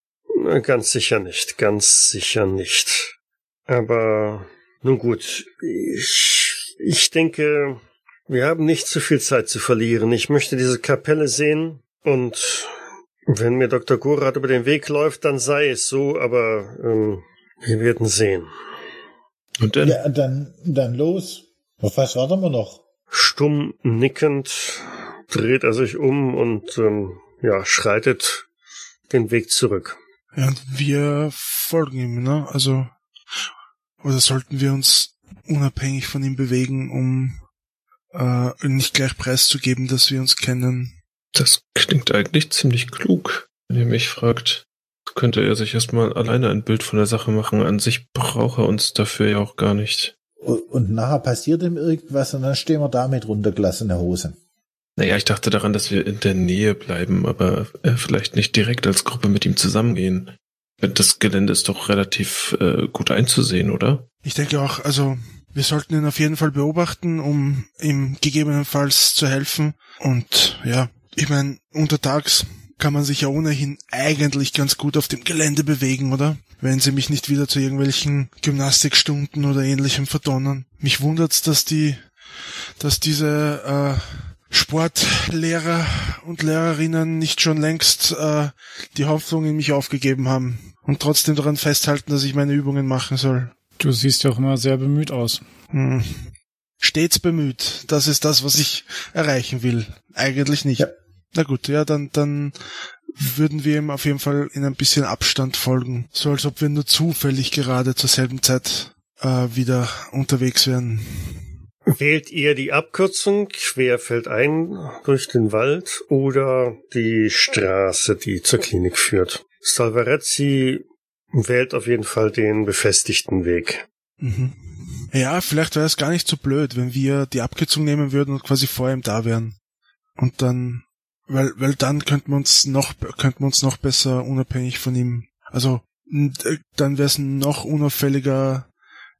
Ganz sicher nicht, ganz sicher nicht. Aber nun gut, ich Ich denke, wir haben nicht zu viel Zeit zu verlieren. Ich möchte diese Kapelle sehen und wenn mir Dr. Gorath über den Weg läuft, dann sei es so, aber ähm, wir werden sehen. Und dann? Ja, dann, dann los. Auf was warten wir noch? Stumm nickend dreht er sich um und ähm, ja, schreitet den Weg zurück. Ja, und wir folgen ihm, ne? Also, oder sollten wir uns unabhängig von ihm bewegen, um äh, nicht gleich preiszugeben, dass wir uns kennen? Das klingt eigentlich ziemlich klug, wenn ihr mich fragt. Könnte er sich erstmal alleine ein Bild von der Sache machen. An sich braucht er uns dafür ja auch gar nicht. Und nachher passiert ihm irgendwas und dann stehen wir da mit runtergelassener Hose. Naja, ich dachte daran, dass wir in der Nähe bleiben, aber äh, vielleicht nicht direkt als Gruppe mit ihm zusammengehen. Das Gelände ist doch relativ äh, gut einzusehen, oder? Ich denke auch, also wir sollten ihn auf jeden Fall beobachten, um ihm gegebenenfalls zu helfen. Und ja, ich meine, untertags kann man sich ja ohnehin eigentlich ganz gut auf dem Gelände bewegen, oder? Wenn sie mich nicht wieder zu irgendwelchen Gymnastikstunden oder ähnlichem verdonnern. Mich wundert's, dass die, dass diese äh, Sportlehrer und Lehrerinnen nicht schon längst äh, die Hoffnung in mich aufgegeben haben und trotzdem daran festhalten, dass ich meine Übungen machen soll. Du siehst ja auch immer sehr bemüht aus. Hm. Stets bemüht. Das ist das, was ich erreichen will. Eigentlich nicht. Ja. Na gut, ja, dann, dann würden wir ihm auf jeden Fall in ein bisschen Abstand folgen. So als ob wir nur zufällig gerade zur selben Zeit äh, wieder unterwegs wären. Wählt ihr die Abkürzung querfeldein durch den Wald oder die Straße, die zur Klinik führt? Salvarezzi wählt auf jeden Fall den befestigten Weg. Mhm. Ja, vielleicht wäre es gar nicht so blöd, wenn wir die Abkürzung nehmen würden und quasi vor ihm da wären. Und dann, weil, weil dann könnten wir uns noch, könnten wir uns noch besser unabhängig von ihm, also, äh, dann wäre es noch unauffälliger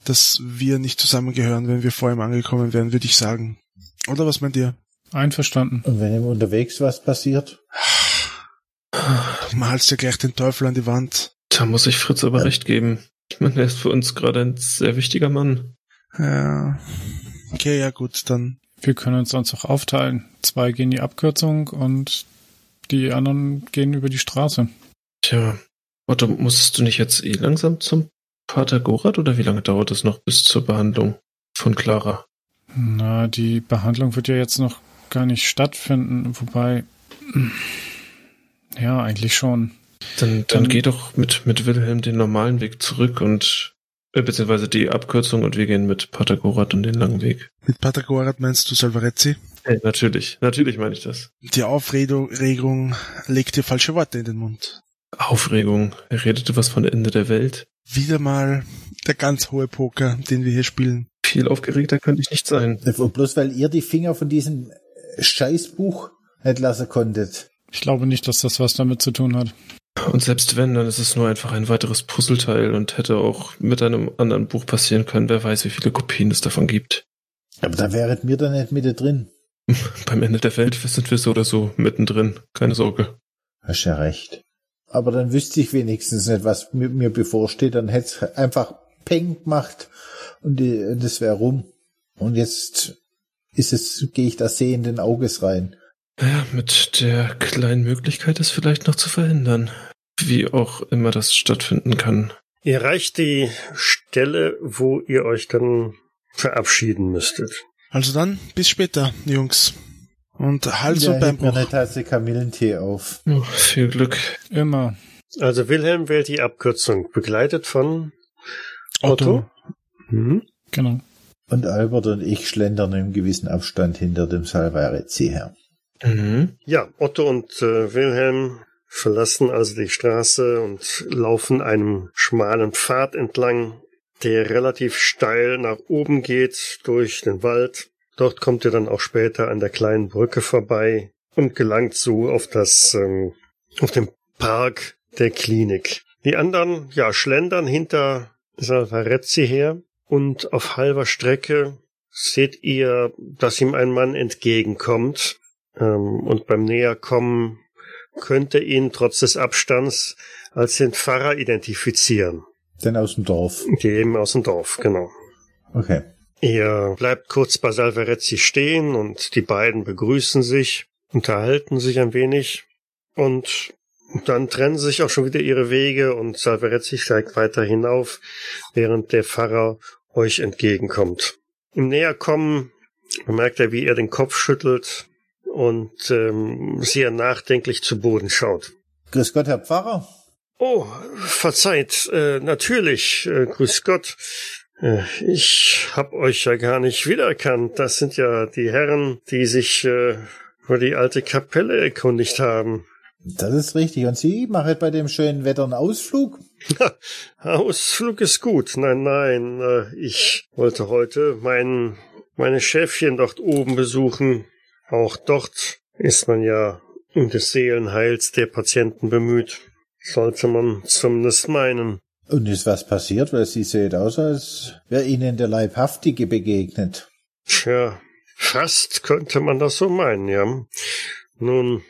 dass wir nicht zusammengehören, wenn wir vor ihm angekommen wären, würde ich sagen. Oder was meint ihr? Einverstanden. Und wenn ihm unterwegs was passiert? Du malst ja gleich den Teufel an die Wand. Da muss ich Fritz aber ja. recht geben. Ich meine, er ist für uns gerade ein sehr wichtiger Mann. Ja. Okay, ja gut, dann. Wir können uns sonst auch aufteilen. Zwei gehen die Abkürzung und die anderen gehen über die Straße. Tja, Otto, musstest du nicht jetzt eh langsam zum Pater Gorat oder wie lange dauert es noch bis zur Behandlung von Clara? Na, die Behandlung wird ja jetzt noch gar nicht stattfinden, wobei ja, eigentlich schon. Dann, dann, dann geh doch mit, mit Wilhelm den normalen Weg zurück und äh, beziehungsweise die Abkürzung und wir gehen mit Pater Gorat und den langen Weg. Mit Pater Gorat meinst du Salvarezzi? Hey, natürlich, natürlich meine ich das. Die Aufregung legt dir falsche Worte in den Mund. Aufregung. Er redete was von Ende der Welt. Wieder mal der ganz hohe Poker, den wir hier spielen. Viel aufgeregter könnte ich nicht sein. Bloß weil ihr die Finger von diesem Scheißbuch nicht lassen konntet. Ich glaube nicht, dass das was damit zu tun hat. Und selbst wenn, dann ist es nur einfach ein weiteres Puzzleteil und hätte auch mit einem anderen Buch passieren können. Wer weiß, wie viele Kopien es davon gibt. Aber da wäret mir dann nicht mit drin. Beim Ende der Welt sind wir so oder so mittendrin. Keine Sorge. Hast ja recht. Aber dann wüsste ich wenigstens nicht, was mit mir bevorsteht. Dann hätte es einfach Peng gemacht und die, das wäre rum. Und jetzt ist es, gehe ich da sehenden Auges rein. Ja, mit der kleinen Möglichkeit, es vielleicht noch zu verhindern. Wie auch immer das stattfinden kann. Ihr erreicht die Stelle, wo ihr euch dann verabschieden müsstet. Also dann, bis später, Jungs. Und Hals ja, und Beinbruch. mir eine Tasse Kamillentee auf. Oh, viel Glück. Immer. Also Wilhelm wählt die Abkürzung, begleitet von Otto. Otto. Mhm. Genau. Und Albert und ich schlendern im gewissen Abstand hinter dem Salvarezzi her. Mhm. Ja, Otto und äh, Wilhelm verlassen also die Straße und laufen einem schmalen Pfad entlang, der relativ steil nach oben geht durch den Wald. Dort kommt ihr dann auch später an der kleinen Brücke vorbei und gelangt so auf das, ähm, auf den Park der Klinik. Die anderen, ja, schlendern hinter Salvarezzi her und auf halber Strecke seht ihr, dass ihm ein Mann entgegenkommt, ähm, und beim Näherkommen könnte ihn trotz des Abstands als den Pfarrer identifizieren. Denn aus dem Dorf. Eben aus dem Dorf, genau. Okay. Er bleibt kurz bei Salvarezzi stehen und die beiden begrüßen sich, unterhalten sich ein wenig und dann trennen sich auch schon wieder ihre Wege und Salvarezzi steigt weiter hinauf, während der Pfarrer euch entgegenkommt. Im Näherkommen bemerkt er, wie er den Kopf schüttelt und ähm, sehr nachdenklich zu Boden schaut. Grüß Gott, Herr Pfarrer. Oh, verzeiht, äh, natürlich, äh, grüß Gott. Äh, ich hab euch ja gar nicht wiedererkannt. Das sind ja die Herren, die sich äh, über die alte Kapelle erkundigt haben. Das ist richtig. Und Sie machen bei dem schönen Wetter einen Ausflug? Ausflug ist gut. Nein, nein. Äh, ich wollte heute mein, meine Schäfchen dort oben besuchen. Auch dort ist man ja um des Seelenheils der Patienten bemüht. Sollte man zumindest meinen. Und ist was passiert? Weil Sie sehen aus, als wäre Ihnen der Leibhaftige begegnet. Tja, fast könnte man das so meinen, ja. Nun,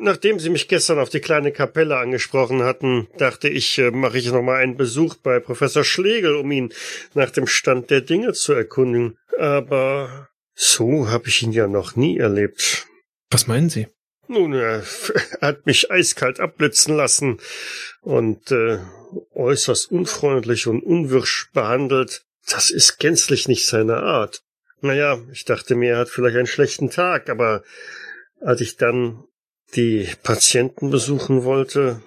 nachdem Sie mich gestern auf die kleine Kapelle angesprochen hatten, dachte ich, äh, mache ich noch mal einen Besuch bei Professor Schlegel, um ihn nach dem Stand der Dinge zu erkundigen. Aber so habe ich ihn ja noch nie erlebt. Was meinen Sie? Nun, er hat mich eiskalt abblitzen lassen und äh, äußerst unfreundlich und unwirsch behandelt. Das ist gänzlich nicht seine Art. Naja, ich dachte mir, er hat vielleicht einen schlechten Tag, aber als ich dann die Patienten besuchen wollte,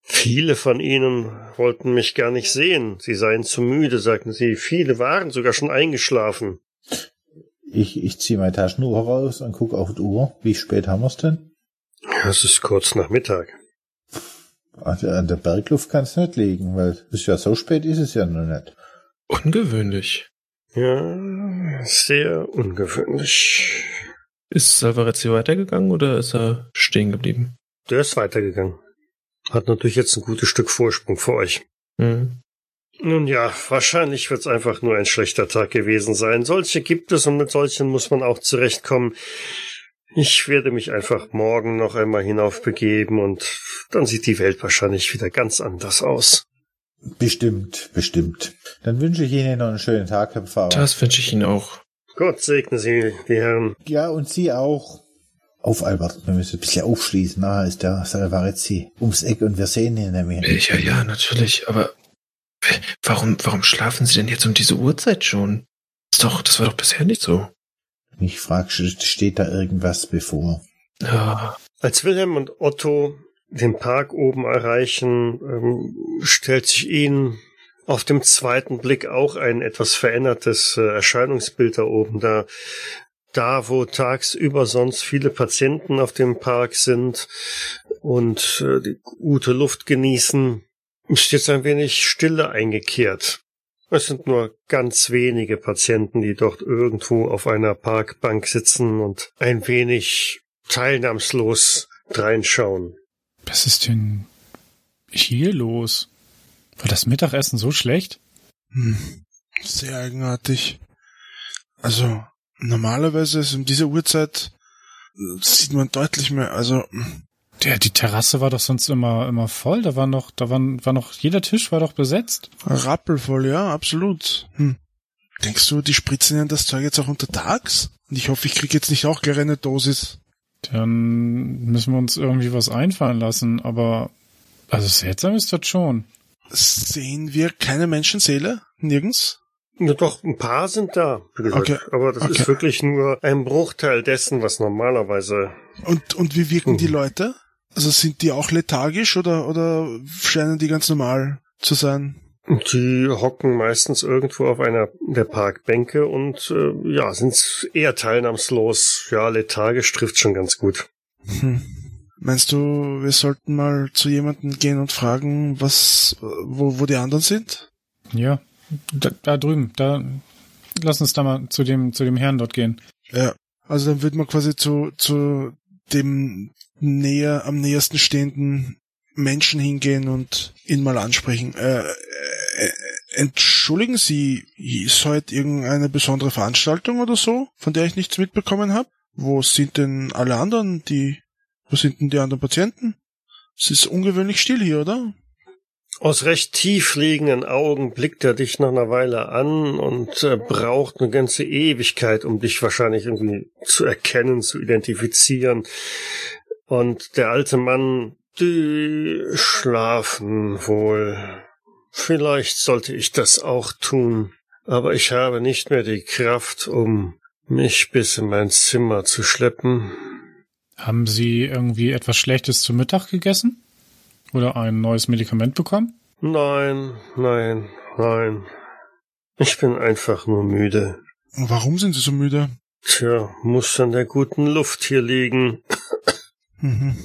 viele von ihnen wollten mich gar nicht sehen. Sie seien zu müde, sagten sie. Viele waren sogar schon eingeschlafen. Ich, ich ziehe meine Taschenuhr raus und gucke auf die Uhr. Wie spät haben wir's denn? Es ist kurz nach Mittag. An der Bergluft kann es nicht liegen, weil es ist ja so spät ist es ja noch nicht. Ungewöhnlich. Ja, sehr ungewöhnlich. Ist Salvarezzi weitergegangen oder ist er stehen geblieben? Der ist weitergegangen. Hat natürlich jetzt ein gutes Stück Vorsprung für euch. Hm. Nun ja, wahrscheinlich wird's einfach nur ein schlechter Tag gewesen sein. Solche gibt es und mit solchen muss man auch zurechtkommen. Ich werde mich einfach morgen noch einmal hinaufbegeben und dann sieht die Welt wahrscheinlich wieder ganz anders aus. Bestimmt, bestimmt. Dann wünsche ich Ihnen noch einen schönen Tag, Herr Pfarrer. Das wünsche ich Ihnen auch. Gott segne Sie, die Herren. Ja, und Sie auch. Auf, Albert, wir müssen ein bisschen aufschließen. Na, ist der Salvarezzi ums Eck und wir sehen ihn nämlich. Ja, ja, natürlich, aber warum, warum schlafen Sie denn jetzt um diese Uhrzeit schon? Das, ist doch, das war doch bisher nicht so. Ich frage, steht da irgendwas bevor? Ja. Als Wilhelm und Otto den Park oben erreichen, ähm, stellt sich ihnen auf dem zweiten Blick auch ein etwas verändertes äh, Erscheinungsbild da oben da. Da, wo tagsüber sonst viele Patienten auf dem Park sind und äh, die gute Luft genießen, ist jetzt ein wenig Stille eingekehrt. Es sind nur ganz wenige Patienten, die dort irgendwo auf einer Parkbank sitzen und ein wenig teilnahmslos reinschauen. Was ist denn hier los? War das Mittagessen so schlecht? Hm, sehr eigenartig. Also, normalerweise ist um diese Uhrzeit äh, sieht man deutlich mehr, also der, die Terrasse war doch sonst immer, immer voll. Da war noch, da waren, war noch, jeder Tisch war doch besetzt. Rappelvoll, ja, absolut. Hm. Denkst du, die spritzen ihnen das Zeug jetzt auch untertags? Und ich hoffe, ich krieg jetzt nicht auch gleich eine Dosis. Dann müssen wir uns irgendwie was einfallen lassen, aber, also seltsam ist das schon. Sehen wir keine Menschenseele? Nirgends? Ja, doch, ein paar sind da, wie gesagt. Okay. Aber das Okay. ist wirklich nur ein Bruchteil dessen, was normalerweise. Und, und wie wirken die Mhm. Leute? Also sind die auch lethargisch oder, oder scheinen die ganz normal zu sein? Die hocken meistens irgendwo auf einer der Parkbänke und äh, ja, sind eher teilnahmslos. Ja, lethargisch trifft schon ganz gut. Hm. Meinst du, wir sollten mal zu jemandem gehen und fragen, was, wo, wo die anderen sind? Ja, da, da drüben, da, lass uns da mal zu dem, zu dem Herrn dort gehen. Ja. Also dann würde man quasi zu, zu dem näher, am nähersten stehenden Menschen hingehen und ihn mal ansprechen. Äh, äh, entschuldigen Sie, ist heute irgendeine besondere Veranstaltung oder so, von der ich nichts mitbekommen habe? Wo sind denn alle anderen, die, wo sind denn die anderen Patienten? Es ist ungewöhnlich still hier, oder? Aus recht tief liegenden Augen blickt er dich nach einer Weile an und äh, braucht eine ganze Ewigkeit, um dich wahrscheinlich irgendwie zu erkennen, zu identifizieren. Und der alte Mann, die schlafen wohl. Vielleicht sollte ich das auch tun, aber ich habe nicht mehr die Kraft, um mich bis in mein Zimmer zu schleppen. Haben Sie irgendwie etwas Schlechtes zu Mittag gegessen? Oder ein neues Medikament bekommen? Nein, nein, nein. Ich bin einfach nur müde. Warum sind Sie so müde? Tja, muss an der guten Luft hier liegen. Mhm.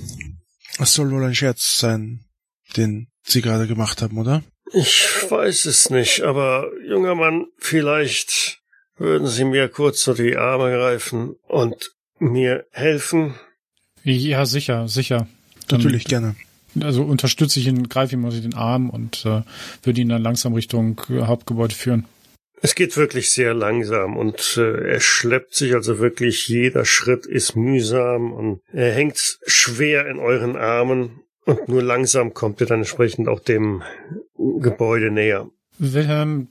Es soll wohl ein Scherz sein, den Sie gerade gemacht haben, oder? Ich weiß es nicht, aber junger Mann, vielleicht würden Sie mir kurz unter die Arme greifen und mir helfen? Ja, sicher, sicher. Dann, Natürlich gerne. Also unterstütze ich ihn, greife ihm unter den Arm und äh, würde ihn dann langsam Richtung äh, Hauptgebäude führen. Es geht wirklich sehr langsam und äh, er schleppt sich also wirklich, jeder Schritt ist mühsam und er hängt schwer in euren Armen und nur langsam kommt er dann entsprechend auch dem Gebäude näher. Wilhelm,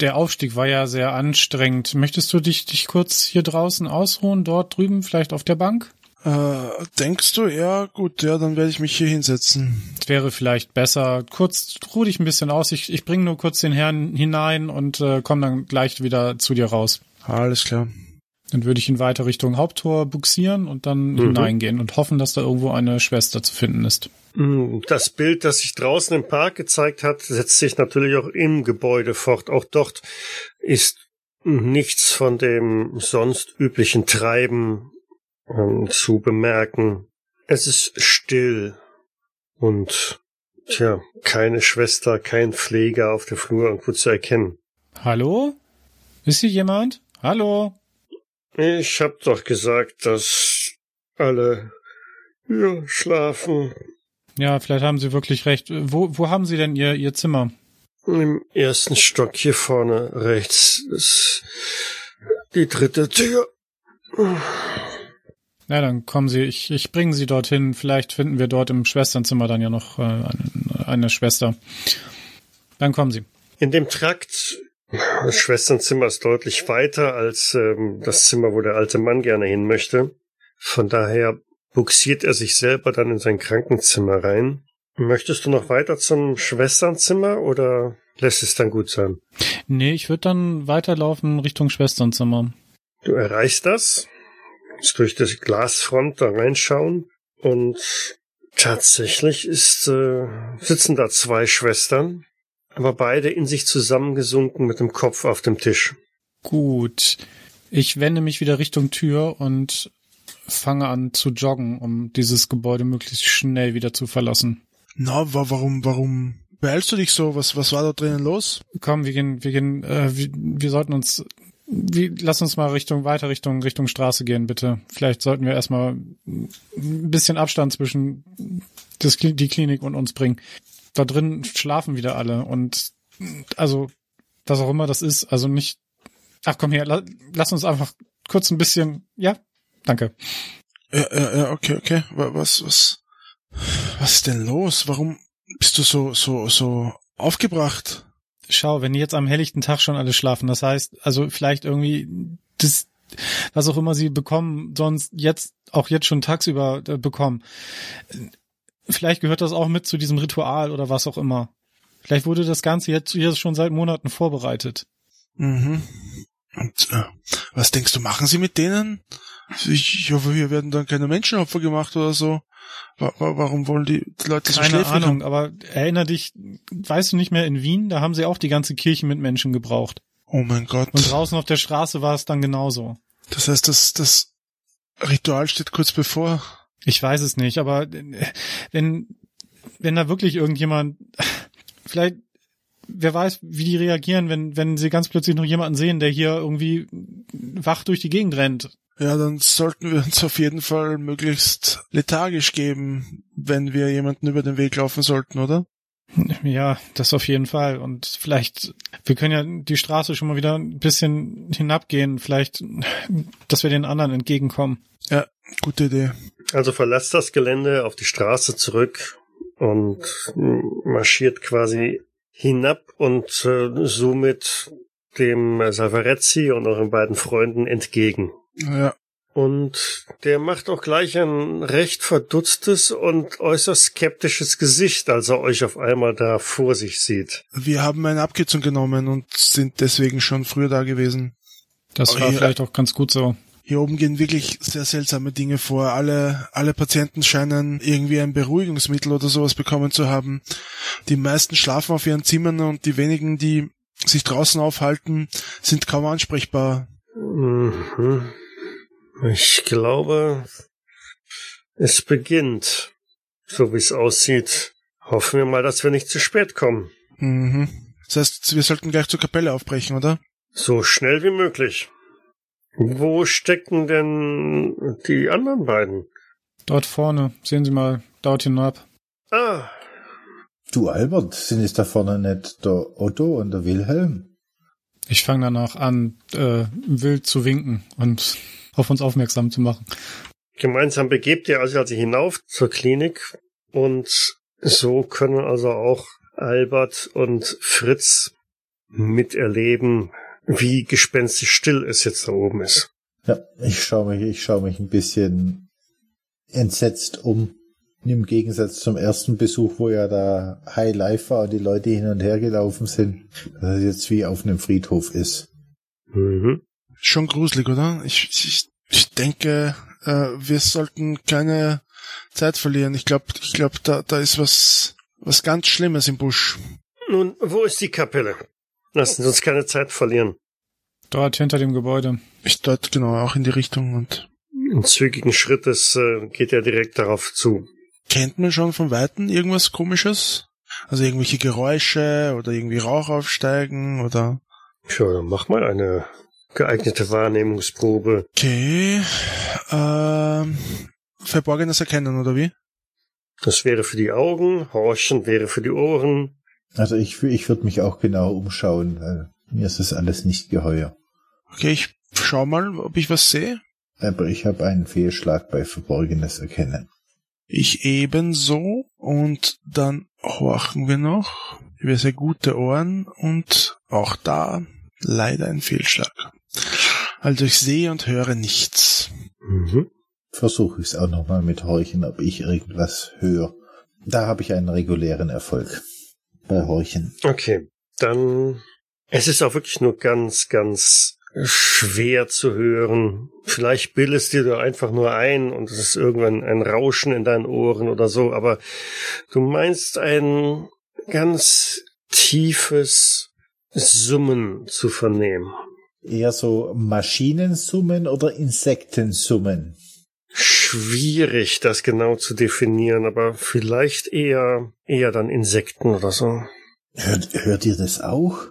der Aufstieg war ja sehr anstrengend. Möchtest du dich, dich kurz hier draußen ausruhen, dort drüben, vielleicht auf der Bank? Äh, denkst du? Ja, gut, ja, dann werde ich mich hier hinsetzen. Es wäre vielleicht besser. Kurz, ruh dich ein bisschen aus. Ich, ich bringe nur kurz den Herrn hinein und äh, komme dann gleich wieder zu dir raus. Alles klar. Dann würde ich ihn weiter Richtung Haupttor buxieren und dann mhm. hineingehen und hoffen, dass da irgendwo eine Schwester zu finden ist. Das Bild, das sich draußen im Park gezeigt hat, setzt sich natürlich auch im Gebäude fort. Auch dort ist nichts von dem sonst üblichen Treiben ähm, zu bemerken. Es ist still und tja, keine Schwester, kein Pfleger auf der Flur irgendwo zu erkennen. Hallo? Ist hier jemand? Hallo? Ich hab doch gesagt, dass alle hier schlafen. Ja, vielleicht haben Sie wirklich recht. Wo, wo haben Sie denn Ihr, Ihr Zimmer? Im ersten Stock hier vorne rechts ist die dritte Tür. Ja, dann kommen Sie, ich, ich bringe Sie dorthin. Vielleicht finden wir dort im Schwesternzimmer dann ja noch äh, eine, eine Schwester. Dann kommen Sie. In dem Trakt, das Schwesternzimmer ist deutlich weiter als ähm, das Zimmer, wo der alte Mann gerne hin möchte. Von daher buxiert er sich selber dann in sein Krankenzimmer rein. Möchtest du noch weiter zum Schwesternzimmer oder lässt es dann gut sein? Nee, ich würde dann weiterlaufen Richtung Schwesternzimmer. Du erreichst das, durch die Glasfront da reinschauen und tatsächlich ist, äh, sitzen da zwei Schwestern, aber beide in sich zusammengesunken mit dem Kopf auf dem Tisch. Gut. Ich wende mich wieder Richtung Tür und fange an zu joggen, um dieses Gebäude möglichst schnell wieder zu verlassen. Na, warum, warum beeilst du dich so? Was, was war da drinnen los? Komm, wir gehen, wir gehen, äh, wir, wir sollten uns, wie, lass uns mal Richtung, weiter Richtung, Richtung Straße gehen, bitte. Vielleicht sollten wir erstmal ein bisschen Abstand zwischen das, die Klinik und uns bringen. Da drin schlafen wieder alle und, also, was auch immer das ist, also nicht, ach komm her, la, lass uns einfach kurz ein bisschen, ja, Danke. Ja, ja, ja, okay, okay. Was, was, was ist denn los? Warum bist du so, so, so aufgebracht? Schau, wenn die jetzt am helllichten Tag schon alle schlafen, das heißt, also vielleicht irgendwie das, was auch immer sie bekommen, sonst jetzt, auch jetzt schon tagsüber äh, bekommen. Vielleicht gehört das auch mit zu diesem Ritual oder was auch immer. Vielleicht wurde das Ganze jetzt hier schon seit Monaten vorbereitet. Mhm. Und äh, was denkst du, machen sie mit denen? Ich, ich hoffe, hier werden dann keine Menschenopfer gemacht oder so. Warum wollen die Leute Keine so schläfrig Ahnung, haben? aber erinner dich, weißt du nicht mehr, in Wien, da haben sie auch die ganze Kirche mit Menschen gebraucht. Oh mein Gott. Und draußen auf der Straße war es dann genauso. Das heißt, das, das Ritual steht kurz bevor. Ich weiß es nicht, aber äh, wenn, wenn da wirklich irgendjemand, vielleicht, wer weiß, wie die reagieren, wenn, wenn sie ganz plötzlich noch jemanden sehen, der hier irgendwie wach durch die Gegend rennt. Ja, dann sollten wir uns auf jeden Fall möglichst lethargisch geben, wenn wir jemanden über den Weg laufen sollten, oder? Ja, das auf jeden Fall. Und vielleicht, wir können ja die Straße schon mal wieder ein bisschen hinabgehen, vielleicht, dass wir den anderen entgegenkommen. Ja, gute Idee. Also verlasst das Gelände auf die Straße zurück und marschiert quasi hinab und äh, somit dem Savarezzi und euren beiden Freunden entgegen. Ja. Und der macht auch gleich ein recht verdutztes und äußerst skeptisches Gesicht, als er euch auf einmal da vor sich sieht. Wir haben eine Abkürzung genommen und sind deswegen schon früher da gewesen. Das war ja. vielleicht auch ganz gut so. Hier oben gehen wirklich sehr seltsame Dinge vor. Alle, alle Patienten scheinen irgendwie ein Beruhigungsmittel oder sowas bekommen zu haben. Die meisten schlafen auf ihren Zimmern und die wenigen, die sich draußen aufhalten, sind kaum ansprechbar. Mhm. Ich glaube, es beginnt. So wie es aussieht. Hoffen wir mal, dass wir nicht zu spät kommen. Mhm. Das heißt, wir sollten gleich zur Kapelle aufbrechen, oder? So schnell wie möglich. Wo stecken denn die anderen beiden? Dort vorne, sehen Sie mal, dort hinab. Ah, Du Albert, sind es da vorne nicht der Otto und der Wilhelm? Ich fange danach an, äh, wild zu winken und auf uns aufmerksam zu machen. gemeinsam begebt ihr also, also hinauf zur Klinik und so können also auch Albert und Fritz miterleben, wie gespenstisch still es jetzt da oben ist. Ja, ich schaue mich, ich schaue mich ein bisschen entsetzt um. Im Gegensatz zum ersten Besuch, wo ja da High Life war und die Leute hin und her gelaufen sind, dass es jetzt wie auf einem Friedhof ist. Mhm. Schon gruselig, oder? Ich, ich, ich denke, äh, wir sollten keine Zeit verlieren. Ich glaube, ich glaube, da, da ist was, was ganz Schlimmes im Busch. Nun, wo ist die Kapelle? Lassen Sie uns keine Zeit verlieren. Dort hinter dem Gebäude. Ich deute genau auch in die Richtung und In zügigen Schrittes äh, geht er direkt darauf zu. kennt man schon von Weitem irgendwas komisches? Also irgendwelche Geräusche oder irgendwie Rauch aufsteigen oder Tja, dann mach mal eine geeignete Wahrnehmungsprobe. okay. Ähm, verborgenes Erkennen, oder wie? Das wäre für die Augen, Horchen wäre für die Ohren. Also ich, ich würde mich auch genau umschauen, weil mir ist das alles nicht geheuer. Okay, ich schau mal, ob ich was sehe. Aber ich habe einen Fehlschlag bei verborgenes Erkennen. Ich ebenso und dann horchen wir noch. Wir sehr gute Ohren und auch da leider ein Fehlschlag. Also ich sehe und höre nichts. Mhm. Versuche ich es auch nochmal mit Horchen, ob ich irgendwas höre. Da habe ich einen regulären Erfolg. Bei Horchen. Okay, dann. Es ist auch wirklich nur ganz, ganz schwer zu hören. Vielleicht bildest dir du einfach nur ein und es ist irgendwann ein Rauschen in deinen Ohren oder so, aber du meinst ein ganz tiefes Summen zu vernehmen. Eher so Maschinensummen oder Insektensummen? Schwierig, das genau zu definieren, aber vielleicht eher, eher dann Insekten oder so. Hört, hört ihr das auch?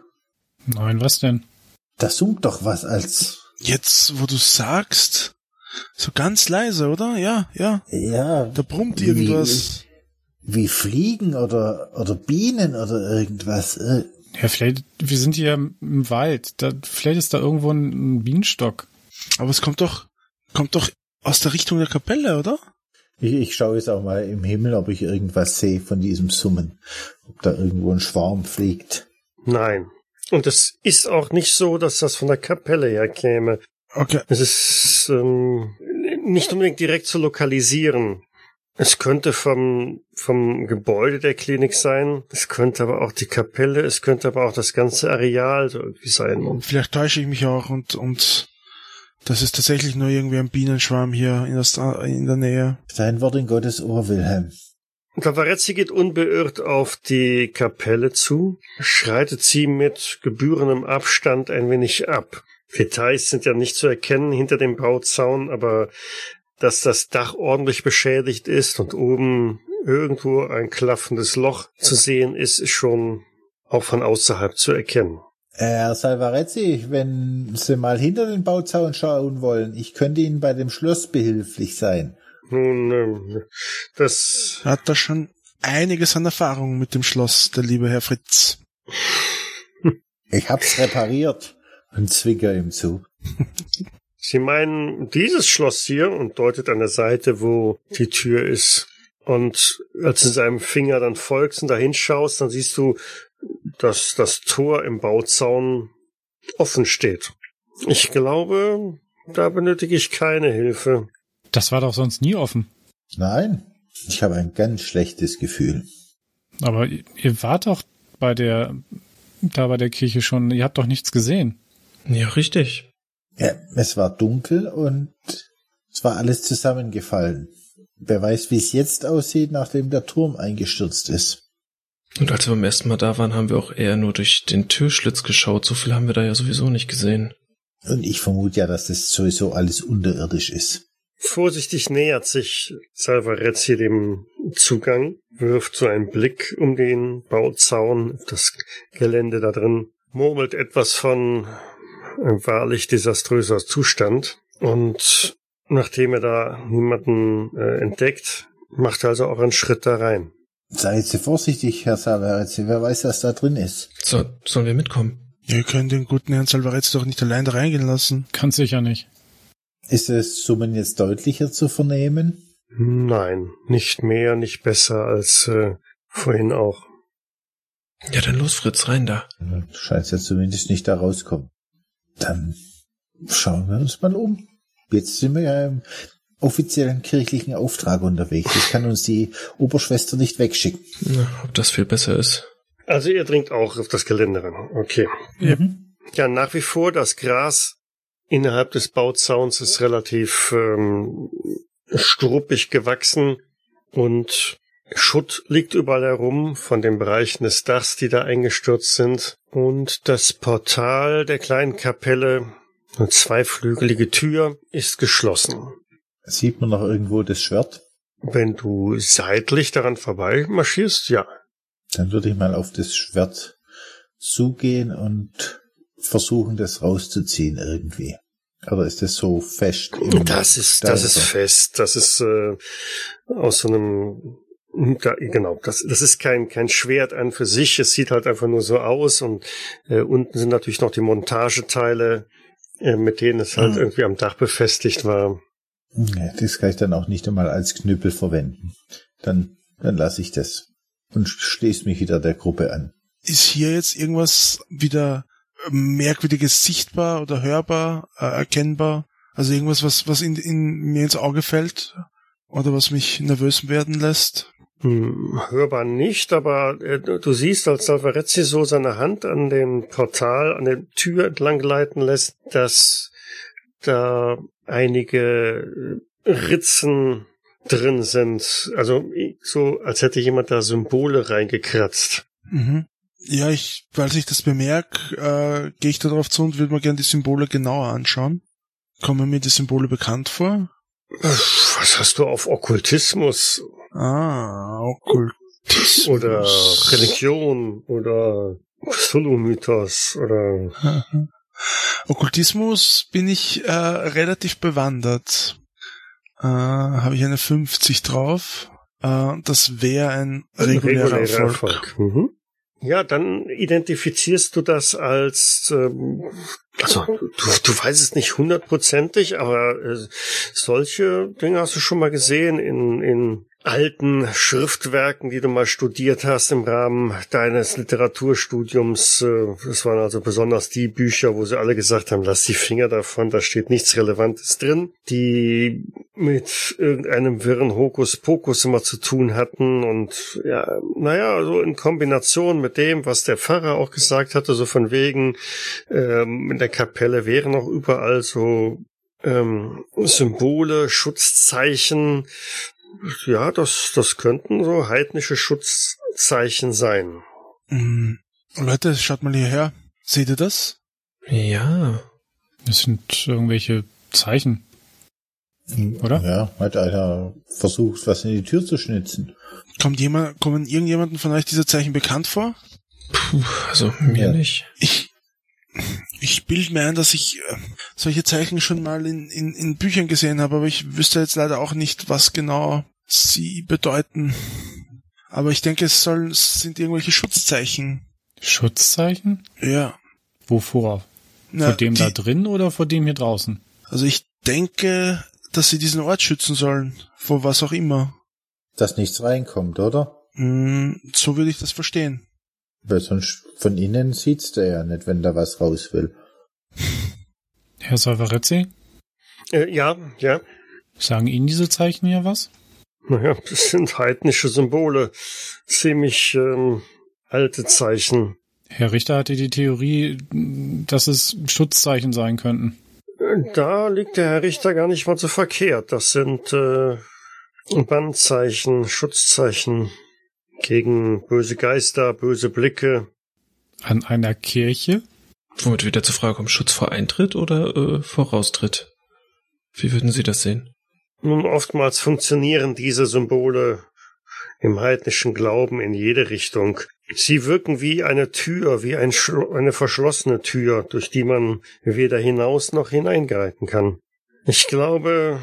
Nein, was denn? Da summt doch was als... Jetzt, wo du sagst, so ganz leise, oder? Ja, ja. Ja, Da brummt Wie- irgendwas. wie Fliegen oder, oder Bienen oder irgendwas. Ja, vielleicht, wir sind hier im Wald. Da, vielleicht ist da irgendwo ein, ein Bienenstock. Aber es kommt doch, kommt doch aus der Richtung der Kapelle, oder? Ich, ich schaue jetzt auch mal im Himmel, ob ich irgendwas sehe von diesem Summen. Ob da irgendwo ein Schwarm fliegt. Nein. Und es ist auch nicht so, dass das von der Kapelle her käme. Okay. Es ist ähm, nicht unbedingt direkt zu lokalisieren. Es könnte vom, vom Gebäude der Klinik sein, es könnte aber auch die Kapelle, es könnte aber auch das ganze Areal so irgendwie sein. Und Vielleicht täusche ich mich auch und, und das ist tatsächlich nur irgendwie ein Bienenschwarm hier in der, in der Nähe. Dein Wort in Gottes Ohr, Wilhelm. Cavarezzi geht unbeirrt auf die Kapelle zu, schreitet sie mit gebührendem Abstand ein wenig ab. Details sind ja nicht zu erkennen hinter dem Bauzaun, aber dass das Dach ordentlich beschädigt ist und oben irgendwo ein klaffendes Loch zu sehen ist, ist schon auch von außerhalb zu erkennen. Herr Salvarezzi, wenn Sie mal hinter den Bauzaun schauen wollen, ich könnte Ihnen bei dem Schloss behilflich sein. Nun, ähm, das Hat da schon einiges an Erfahrung mit dem Schloss, der liebe Herr Fritz. Ich hab's repariert. Und zwinker ihm zu. Sie meinen dieses Schloss hier und deutet an der Seite, wo die Tür ist. Und als du seinem Finger dann folgst und da hinschaust, dann siehst du, dass das Tor im Bauzaun offen steht. Ich glaube, da benötige ich keine Hilfe. Das war doch sonst nie offen. Nein, ich habe ein ganz schlechtes Gefühl. Aber ihr wart doch bei der, da bei der Kirche schon, ihr habt doch nichts gesehen. Ja, richtig. Ja, es war dunkel und es war alles zusammengefallen. Wer weiß, wie es jetzt aussieht, nachdem der Turm eingestürzt ist. Und als wir beim ersten Mal da waren, haben wir auch eher nur durch den Türschlitz geschaut. So viel haben wir da ja sowieso nicht gesehen. Und ich vermute ja, dass das sowieso alles unterirdisch ist. Vorsichtig nähert sich Salvarezzi dem Zugang, wirft so einen Blick um den Bauzaun, das Gelände da drin, murmelt etwas von ein wahrlich desaströser Zustand und nachdem er da niemanden äh, entdeckt, macht er also auch einen Schritt da rein. Seid Sie vorsichtig, Herr Salvarezzi, wer weiß, was da drin ist. So, sollen wir mitkommen? Ihr könnt den guten Herrn Salvarezzi doch nicht allein da reingehen lassen. Kann sicher nicht. Ist das Summen jetzt deutlicher zu vernehmen? Nein, nicht mehr, nicht besser als äh, vorhin auch. Ja, dann los, Fritz, rein da. Scheint ja zumindest nicht da rauskommen. Dann schauen wir uns mal um. Jetzt sind wir ja im offiziellen kirchlichen Auftrag unterwegs. Das kann uns die Oberschwester nicht wegschicken. Na, ob das viel besser ist. Also ihr dringt auch auf das Gelände ran. Okay. Mhm. Ja, nach wie vor das Gras innerhalb des Bauzauns ist relativ ähm, struppig gewachsen und Schutt liegt überall herum von den Bereichen des Dachs, die da eingestürzt sind. Und das Portal der kleinen Kapelle, eine zweiflügelige Tür, ist geschlossen. Sieht man noch irgendwo das Schwert? Wenn du seitlich daran vorbei marschierst, ja. Dann würde ich mal auf das Schwert zugehen und versuchen, das rauszuziehen irgendwie. Oder ist das so fest? Das ist, das ist fest. Das ist äh, aus so einem da, genau, das, das ist kein, kein Schwert an für sich. Es sieht halt einfach nur so aus und äh, unten sind natürlich noch die Montageteile, äh, mit denen es halt Ah. irgendwie am Dach befestigt war. Ja, Das kann ich dann auch nicht einmal als Knüppel verwenden. Dann, dann lasse ich das und schließe mich wieder der Gruppe an. Ist hier jetzt irgendwas wieder merkwürdiges sichtbar oder hörbar, äh, erkennbar? Also irgendwas, was, was in, in mir ins Auge fällt? Oder was mich nervös werden lässt? Hm, hörbar nicht, aber äh, du siehst, als Salvarezzi so seine Hand an dem Portal, an der Tür entlang gleiten lässt, dass da einige äh, Ritzen drin sind. Also so, als hätte jemand da Symbole reingekratzt. Mhm. Ja, ich, weil ich das bemerke, äh, gehe ich darauf zu und würde mir gerne die Symbole genauer anschauen. Kommen mir die Symbole bekannt vor? Was hast du auf Okkultismus Ah, Okkultismus. oder Religion oder Cthulhu-Mythos oder Aha. Okkultismus bin ich äh, relativ bewandert. Äh, Habe ich eine 50 drauf. Äh, das wäre ein regulärer, Erfolg. Mhm. Ja, dann identifizierst du das als, ähm, also du, du weißt es nicht hundertprozentig, aber äh, solche Dinge hast du schon mal gesehen in, in alten Schriftwerken, die du mal studiert hast im Rahmen deines Literaturstudiums. Äh, Das waren also besonders die Bücher, wo sie alle gesagt haben, lass die Finger davon, da steht nichts Relevantes drin, die mit irgendeinem wirren Hokuspokus immer zu tun hatten und ja, naja, also in Kombination mit dem, was der Pfarrer auch gesagt hatte, so von wegen, ähm, in der Kapelle wären auch überall so ähm, Symbole, Schutzzeichen, ja, das, das könnten so heidnische Schutzzeichen sein. Mm, Leute, schaut mal hierher. Seht ihr das? Ja. Das sind irgendwelche Zeichen. Oder? Ja, hat einer versucht, was in die Tür zu schnitzen. Kommt jemand, kommen irgendjemanden von euch diese Zeichen bekannt vor? Puh, also mir Ja. nicht. Ich, ich bild mir ein, dass ich äh, solche Zeichen schon mal in, in, in Büchern gesehen habe, aber ich wüsste jetzt leider auch nicht, was genau sie bedeuten. Aber ich denke, es soll, es sind irgendwelche Schutzzeichen. Schutzzeichen? Ja. Wovor? Na, vor dem die, da drin oder vor dem hier draußen? Also ich denke, dass sie diesen Ort schützen sollen. Vor was auch immer. dass nichts reinkommt, oder? Mm, so würde ich das verstehen. Weil sonst von innen sieht's der ja nicht, wenn da was raus will. Herr Salvarezzi, Äh, ja, ja. sagen Ihnen diese Zeichen hier was? Naja, das sind heidnische Symbole. Ziemlich ähm, alte Zeichen. Herr Richter hatte die Theorie, dass es Schutzzeichen sein könnten. Äh, Da liegt der Herr Richter gar nicht mal so verkehrt. Das sind äh, Bandzeichen, Schutzzeichen gegen böse Geister, böse Blicke. An einer Kirche? Womit wieder zur Frage kommt, Schutz vor Eintritt oder äh, vor Raustritt? Wie würden Sie das sehen? Nun, oftmals funktionieren diese Symbole im heidnischen Glauben in jede Richtung. Sie wirken wie eine Tür, wie ein eine verschlossene Tür, durch die man weder hinaus noch hineingreiten kann. Ich glaube,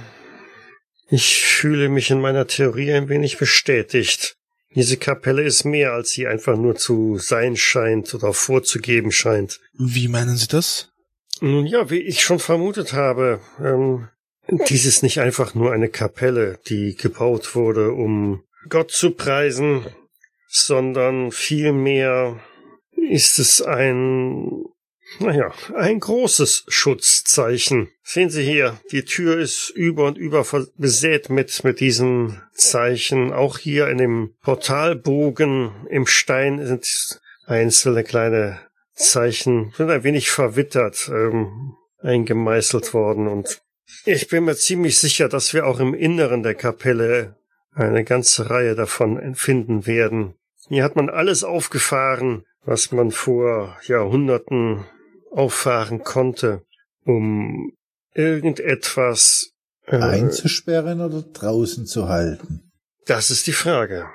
ich fühle mich in meiner Theorie ein wenig bestätigt. Diese Kapelle ist mehr, als sie einfach nur zu sein scheint oder vorzugeben scheint. Wie meinen Sie das? Nun ja, wie ich schon vermutet habe, ähm, dies ist nicht einfach nur eine Kapelle, die gebaut wurde, um Gott zu preisen, sondern vielmehr ist es ein, naja, ein großes Schutzzeichen. Sehen Sie hier, die Tür ist über und über besät mit, mit diesen Zeichen. Auch hier in dem Portalbogen im Stein sind einzelne kleine Zeichen, sind ein wenig verwittert, ähm, eingemeißelt worden und ich bin mir ziemlich sicher, dass wir auch im Inneren der Kapelle eine ganze Reihe davon finden werden. Hier hat man alles aufgefahren, was man vor Jahrhunderten auffahren konnte, um irgendetwas. Äh, Einzusperren oder draußen zu halten? das ist die Frage.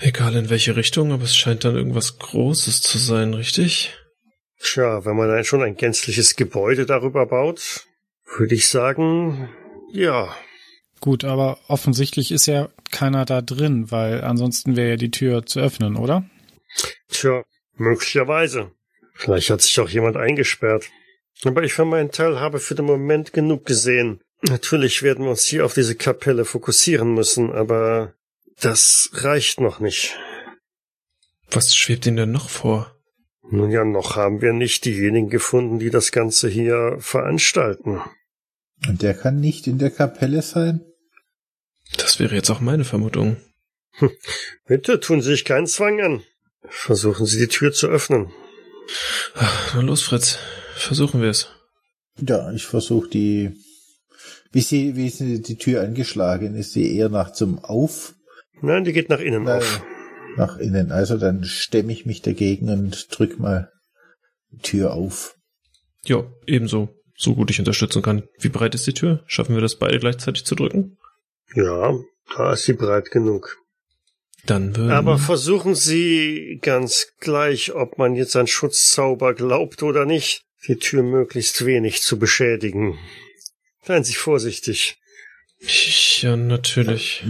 Egal in welche Richtung, aber es scheint dann irgendwas Großes zu sein, richtig? Tja, wenn man dann schon ein gänzliches Gebäude darüber baut, würde ich sagen, ja. Gut, aber offensichtlich ist ja keiner da drin, weil ansonsten wäre ja die Tür zu öffnen, oder? Tja, möglicherweise. Vielleicht hat sich auch jemand eingesperrt. Aber ich für meinen Teil habe für den Moment genug gesehen. Natürlich werden wir uns hier auf diese Kapelle fokussieren müssen, aber das reicht noch nicht. Was schwebt Ihnen denn noch vor? Nun ja, noch haben wir nicht diejenigen gefunden, die das Ganze hier veranstalten. Und der kann nicht in der Kapelle sein? Das wäre jetzt auch meine Vermutung. Bitte tun Sie sich keinen Zwang an. Versuchen Sie die Tür zu öffnen. Ach, na los, Fritz. Versuchen wir es. Ja, ich versuche die. Wie sie, wie ist die die Tür angeschlagen? Ist sie eher nach zum Auf? Nein, die geht nach innen Nein, auf. Nach innen. Also dann stemme ich mich dagegen und drück mal die Tür auf. Ja, ebenso. So gut ich unterstützen kann. Wie breit ist die Tür? Schaffen wir das beide gleichzeitig zu drücken? Ja, da ist sie breit genug. Dann würden... Aber versuchen Sie ganz gleich, ob man jetzt an Schutzzauber glaubt oder nicht, die Tür möglichst wenig zu beschädigen. Seien Sie vorsichtig. Ja, natürlich.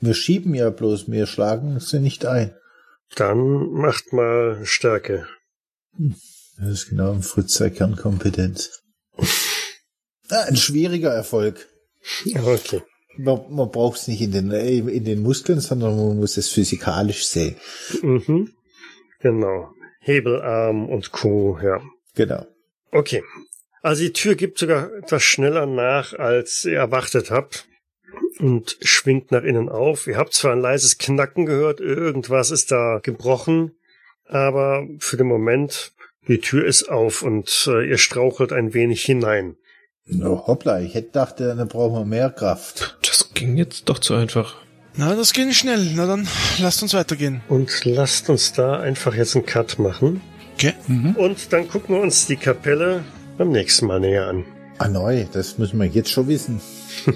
Wir schieben ja bloß, wir schlagen sie nicht ein. Dann macht mal Stärke. Das ist genau ein Fritzer Kernkompetenz. Ah, ein schwieriger Erfolg. Okay. Man, man braucht es nicht in den, äh, in den Muskeln, sondern man muss es physikalisch sehen. Mhm. Genau. Hebelarm und Co. Ja. Genau. Okay. Also die Tür gibt sogar etwas schneller nach, als ihr erwartet habt. Und schwingt nach innen auf. Ihr habt zwar ein leises Knacken gehört, irgendwas ist da gebrochen, aber für den Moment, die Tür ist auf und äh, ihr strauchelt ein wenig hinein. No, hoppla, ich hätte gedacht, äh, dann brauchen wir mehr Kraft. Das ging jetzt doch zu einfach. Na, das ging schnell. Na dann, lasst uns weitergehen. Und lasst uns da einfach jetzt einen Cut machen. Okay. Mhm. Und dann gucken wir uns die Kapelle beim nächsten Mal näher an. Ah, neu, das müssen wir jetzt schon wissen.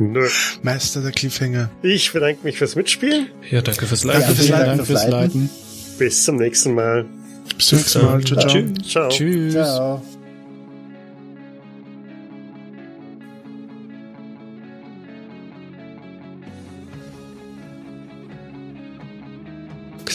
Nö. Meister der Cliffhanger. Ich bedanke mich fürs Mitspielen. Ja, danke fürs Danke Leiten. fürs vielen Leiten. Dank Danke fürs Leiten. Bis zum nächsten Mal. Bis zum nächsten Mal. Ciao, ciao. Tschüss. Ciao. Tschüss. Ciao.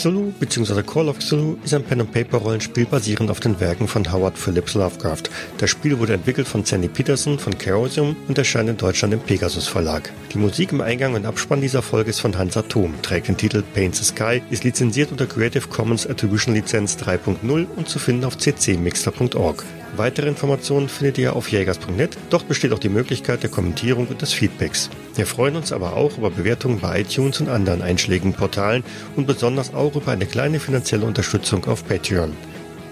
Cthulhu bzw. Call of Cthulhu ist ein Pen-and-Paper-Rollenspiel basierend auf den Werken von Howard Phillips Lovecraft. Das Spiel wurde entwickelt von Sandy Peterson von Chaosium und erscheint in Deutschland im Pegasus Verlag. Die Musik im Eingang und Abspann dieser Folge ist von Hans Atom, trägt den Titel Paint the Sky, ist lizenziert unter Creative Commons Attribution Lizenz 3.0 und zu finden auf ccmixter.org. Weitere Informationen findet ihr auf jägers.net. Dort besteht auch die Möglichkeit der Kommentierung und des Feedbacks. Wir freuen uns aber auch über Bewertungen bei iTunes und anderen einschlägigen Portalen und besonders auch über eine kleine finanzielle Unterstützung auf Patreon.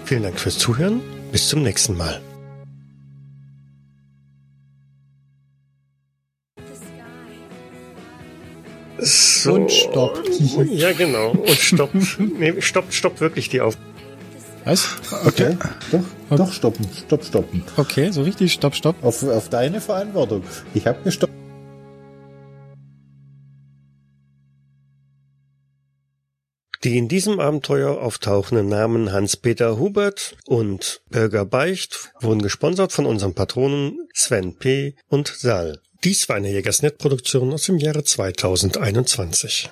Vielen Dank fürs Zuhören. Bis zum nächsten Mal. So. Und stopp. Ja, genau. Und stoppt. nee, stoppt, stoppt wirklich die Auf. Was? Okay. Doch, doch stoppen. Stopp, stoppen. Okay, so richtig, stopp, stopp. Auf, auf deine Verantwortung. Ich habe gestoppt. Die in diesem Abenteuer auftauchenden Namen Hans-Peter Hubert und Bürger Beicht wurden gesponsert von unseren Patronen Sven P. und Sal. Dies war eine Jägersnet-Produktion aus dem Jahre 2021.